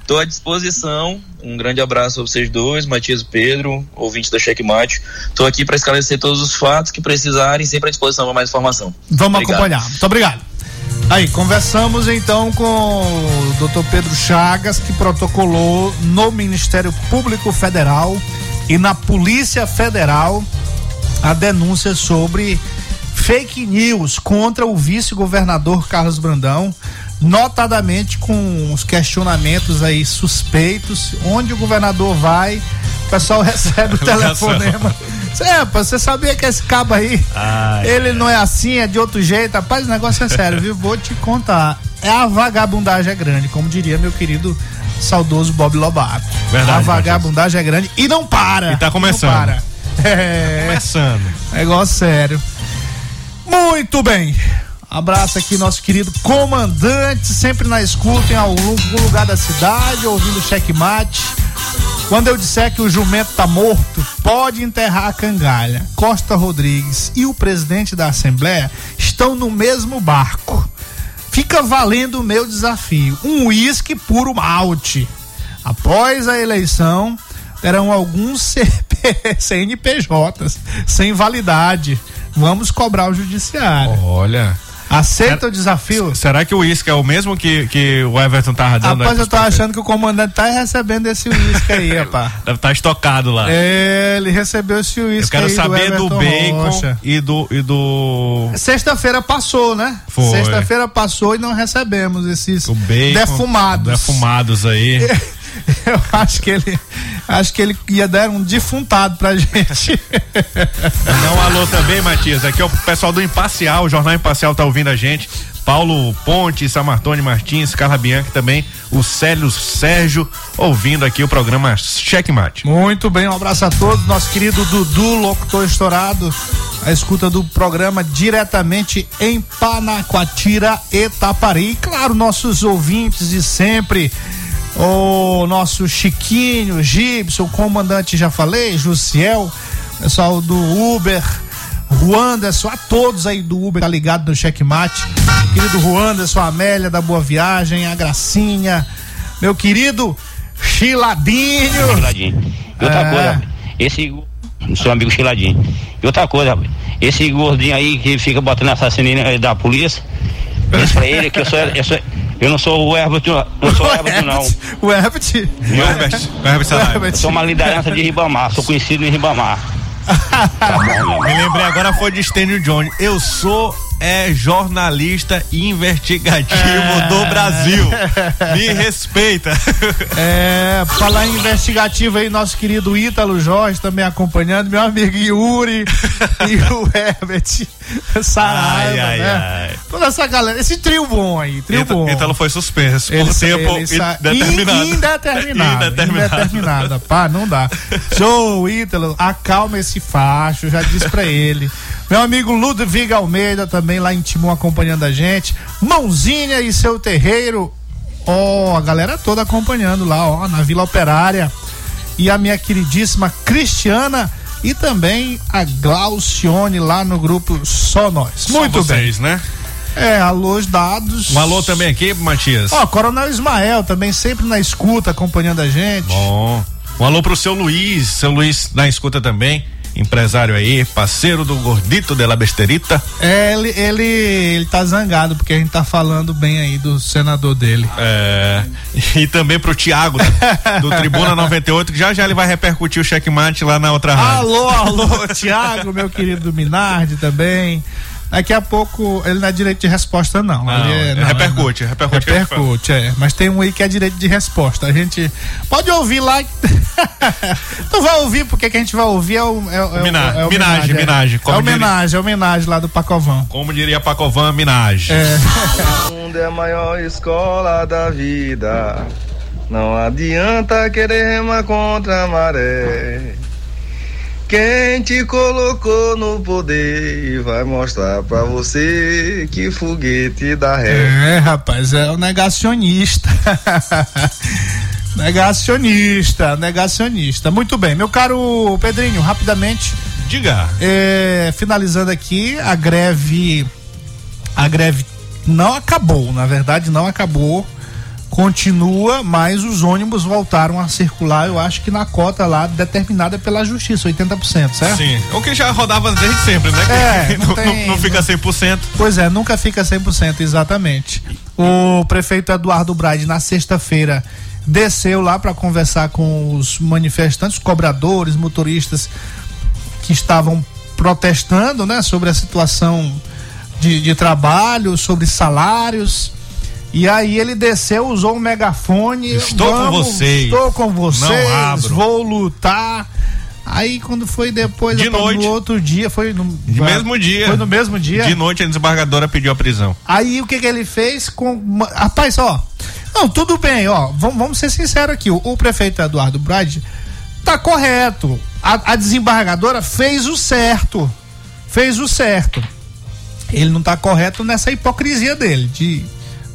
Speaker 11: Estou à disposição. Um grande abraço a vocês dois, Matias e Pedro, ouvintes da Checkmate. Estou aqui para esclarecer todos os fatos que precisarem, sempre à disposição para mais informação.
Speaker 1: Vamos obrigado. acompanhar. Muito obrigado. Aí, conversamos então com o Dr. Pedro Chagas, que protocolou no Ministério Público Federal e na Polícia Federal a denúncia sobre fake news contra o vice-governador Carlos Brandão notadamente com os questionamentos aí suspeitos, onde o governador vai, o pessoal recebe o telefonema. É, você sabia que esse cabo aí, Ai, ele não é assim, é de outro jeito. Rapaz, o negócio é sério, viu? Vou te contar. É a vagabundagem é grande, como diria meu querido saudoso Bob Lobato. Verdade. A vagabundagem é grande e não para.
Speaker 4: E tá começando.
Speaker 1: Não para. É,
Speaker 4: começando.
Speaker 1: Negócio sério. Muito bem. Abraço aqui, nosso querido comandante, sempre na escuta em algum lugar da cidade, ouvindo checkmate. Quando eu disser que o jumento tá morto, pode enterrar a cangalha. Costa Rodrigues e o presidente da Assembleia estão no mesmo barco. Fica valendo o meu desafio: um uísque puro malte. Após a eleição, terão alguns CP, CNPJs sem validade. Vamos cobrar o judiciário.
Speaker 4: Olha.
Speaker 1: Aceita o desafio?
Speaker 4: Será que o uísque é o mesmo que, que o Everton tava dando?
Speaker 1: Rapaz, eu tô achando que o comandante tá recebendo esse uísque aí, rapaz.
Speaker 4: Deve estar tá estocado lá.
Speaker 1: É, ele recebeu esse uísque
Speaker 4: Eu quero
Speaker 1: aí
Speaker 4: saber
Speaker 1: do,
Speaker 4: do, bacon e do, e do.
Speaker 1: Sexta-feira passou, né?
Speaker 4: Foi.
Speaker 1: Sexta-feira passou e não recebemos esses defumados.
Speaker 4: Defumados aí.
Speaker 1: Eu acho que ele acho que ele ia dar um defuntado pra gente.
Speaker 4: Dá um alô também, Matias. Aqui é o pessoal do Imparcial, o Jornal Imparcial tá ouvindo a gente. Paulo Ponte, Samartone Martins, Carla Bianchi também, o Célio Sérgio, ouvindo aqui o programa Checkmate.
Speaker 1: Muito bem, um abraço a todos. Nosso querido Dudu, locutor estourado, a escuta do programa diretamente em Panacoatira, Etapari. E claro, nossos ouvintes de sempre, o nosso Chiquinho, Gibson, comandante já falei, Jussiel, pessoal do Uber, Juanderson, a todos aí do Uber, tá ligado no checkmate. Querido Juanderson, a Amélia da Boa Viagem, a Gracinha, meu querido Chiladinho.
Speaker 12: Chiladinho. E outra
Speaker 1: É.
Speaker 12: coisa, esse seu amigo Chiladinho. E outra coisa, esse gordinho aí que fica botando assassino aí da polícia, diz pra ele que eu sou, eu sou eu não sou o Herbert, não não sou o Herbert, não.
Speaker 1: O Herbert.
Speaker 4: O Herbert, o Herbert
Speaker 12: sou uma liderança de Ribamar, sou conhecido em Ribamar.
Speaker 4: Me lembrei agora foi de Stênio Johnny. Eu sou é jornalista investigativo do Brasil. Me respeita.
Speaker 1: É, falar em investigativo aí, nosso querido Ítalo Jorge também acompanhando, meu amigo Yuri e o Herbert Saraiva,
Speaker 4: Ai, ai,
Speaker 1: né?
Speaker 4: ai.
Speaker 1: Toda essa galera, esse trio bom aí, trio
Speaker 4: Então,
Speaker 1: bom.
Speaker 4: então foi suspenso
Speaker 1: Ele-
Speaker 4: por tempo
Speaker 1: ele
Speaker 4: indeterminado.
Speaker 1: In- Indeterminado.
Speaker 4: Indeterminado.
Speaker 1: Indeterminado. Pá, não dá. Show, Ítalo, acalma esse facho, já disse pra ele. Meu amigo Ludwig Almeida também lá em Timon acompanhando a gente. Mãozinha e seu terreiro. Ó, a galera toda acompanhando lá, ó, na Vila Operária. E a minha queridíssima Cristiana e também a Glaucione lá no grupo Só Nós.
Speaker 4: Só
Speaker 1: Muito bem.
Speaker 4: vocês, né?
Speaker 1: É, alôs dados.
Speaker 4: Um alô também aqui, Matias.
Speaker 1: Ó, Coronel Ismael também sempre na escuta, acompanhando a gente.
Speaker 4: Bom. Um alô pro seu Luiz, seu Luiz na escuta também, empresário aí, parceiro do Gordito de la Besterita.
Speaker 1: É, ele, ele, ele tá zangado porque a gente tá falando bem aí do senador dele.
Speaker 4: É, e também pro Tiago, do Tribuna 98, que já já ele vai repercutir o checkmate lá na outra rádio.
Speaker 1: Alô, alô, Tiago, meu querido Minardi também. Daqui a pouco ele não é direito de resposta, não.
Speaker 4: Não,
Speaker 1: Ele
Speaker 4: é repercute, repercute que a gente
Speaker 1: Repercute, é. Mas tem um aí que é direito de resposta. A gente pode ouvir lá. tu vai ouvir, porque que a gente vai ouvir é o. É, é
Speaker 4: Mina-
Speaker 1: é o
Speaker 4: minagem,
Speaker 1: é.
Speaker 4: minagem,
Speaker 1: É
Speaker 4: como diria-
Speaker 1: homenagem, é homenagem lá do Pacovão.
Speaker 4: Como diria Pacovan Minaj.
Speaker 13: O mundo é a maior escola da vida. Não adianta querer remar contra a maré. Quem te colocou no poder vai mostrar pra você que foguete dá ré.
Speaker 1: É, rapaz, é o negacionista. negacionista, negacionista. Muito bem, meu caro Pedrinho, rapidamente.
Speaker 4: Diga.
Speaker 1: É, finalizando aqui, a greve. A greve não acabou, na verdade, não acabou. Continua, mas os ônibus voltaram a circular, eu acho que na cota lá determinada pela justiça, 80%, certo?
Speaker 4: Sim. O que já rodava desde sempre, né?
Speaker 1: É, não
Speaker 4: não,
Speaker 1: tem-
Speaker 4: não fica 100%.
Speaker 1: Pois é, nunca fica 100%, exatamente. O prefeito Eduardo Braide, na sexta-feira, desceu lá para conversar com os manifestantes, cobradores, motoristas que estavam protestando, né, sobre a situação de, de trabalho, sobre salários. E aí ele desceu, usou um megafone.
Speaker 4: Estou com vocês.
Speaker 1: Estou com vocês. Vou lutar. Aí quando foi depois,
Speaker 4: De noite.
Speaker 1: no outro dia, foi no
Speaker 4: De mesmo dia.
Speaker 1: Foi no mesmo dia.
Speaker 4: De noite a desembargadora pediu a prisão.
Speaker 1: Aí o que que ele fez com. Rapaz, ó. Não, tudo bem, ó. Vamos, vamos ser sinceros aqui. O, o prefeito Eduardo Brade tá correto. A, a desembargadora fez o certo. Fez o certo. ele não está correto nessa hipocrisia dele, de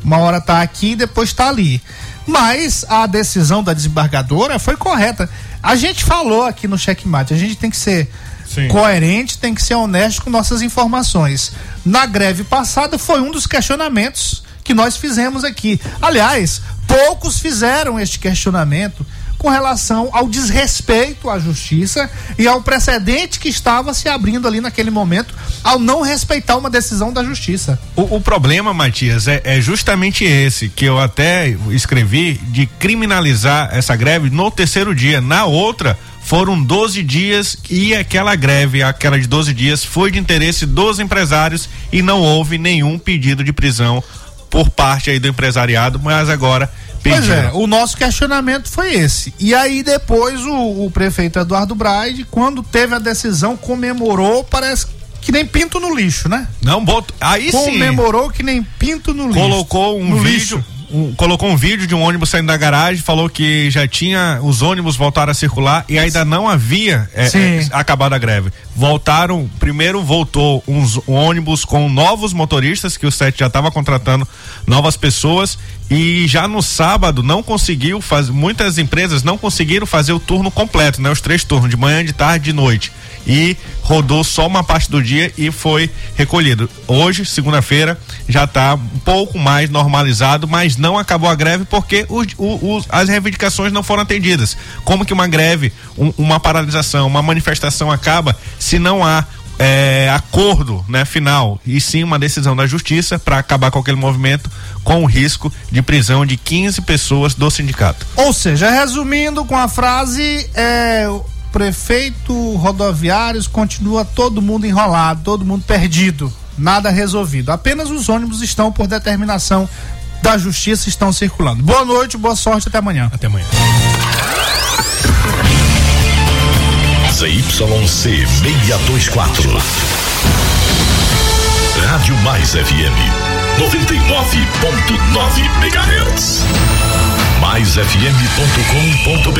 Speaker 1: uma hora tá aqui e depois tá ali. Mas a decisão da desembargadora foi correta. A gente falou aqui no checkmate, a gente tem que ser Sim. coerente, tem que ser honesto com nossas informações. Na greve passada foi um dos questionamentos que nós fizemos aqui. Aliás, poucos fizeram este questionamento com relação ao desrespeito à justiça e ao precedente que estava se abrindo ali naquele momento ao não respeitar uma decisão da justiça.
Speaker 4: O, o problema, Matias, é, é, justamente esse que eu até escrevi de criminalizar essa greve no terceiro dia. Na outra, foram 12 dias e aquela greve, aquela de 12 dias, foi de interesse dos empresários e não houve nenhum pedido de prisão por parte aí do empresariado, mas agora
Speaker 1: Pois é, o nosso questionamento foi esse. E aí depois o, o prefeito Eduardo Braide, quando teve a decisão, comemorou, parece que nem pinto no lixo, né?
Speaker 4: Não, botou, aí
Speaker 1: comemorou sim. Comemorou que nem pinto no lixo.
Speaker 4: Colocou um vídeo, lixo um, colocou um vídeo de um ônibus saindo da garagem, falou que já tinha os ônibus voltaram a circular e ainda não havia é, é, acabado a greve. Voltaram, primeiro voltou uns um ônibus com novos motoristas, que o SET já estava contratando novas pessoas e já no sábado não conseguiu fazer, muitas empresas não conseguiram fazer o turno completo, né? Os três turnos, de manhã, de tarde, de noite e rodou só uma parte do dia e foi recolhido. Hoje, segunda-feira, já está um pouco mais normalizado, mas não acabou a greve porque os, os, as reivindicações não foram atendidas. Como que uma greve, um, uma paralisação, uma manifestação acaba se não há é, acordo né, final e sim uma decisão da justiça para acabar com aquele movimento com o risco de prisão de 15 pessoas do sindicato.
Speaker 1: Ou seja, resumindo com a frase, é, prefeito rodoviários continua todo mundo enrolado, todo mundo perdido, nada resolvido. Apenas os ônibus estão por determinação da justiça estão circulando. Boa noite, boa sorte, até amanhã.
Speaker 4: Até amanhã.
Speaker 2: ZYC 624. Rádio Mais FM 99.9 MHz. Mais FM.com.br.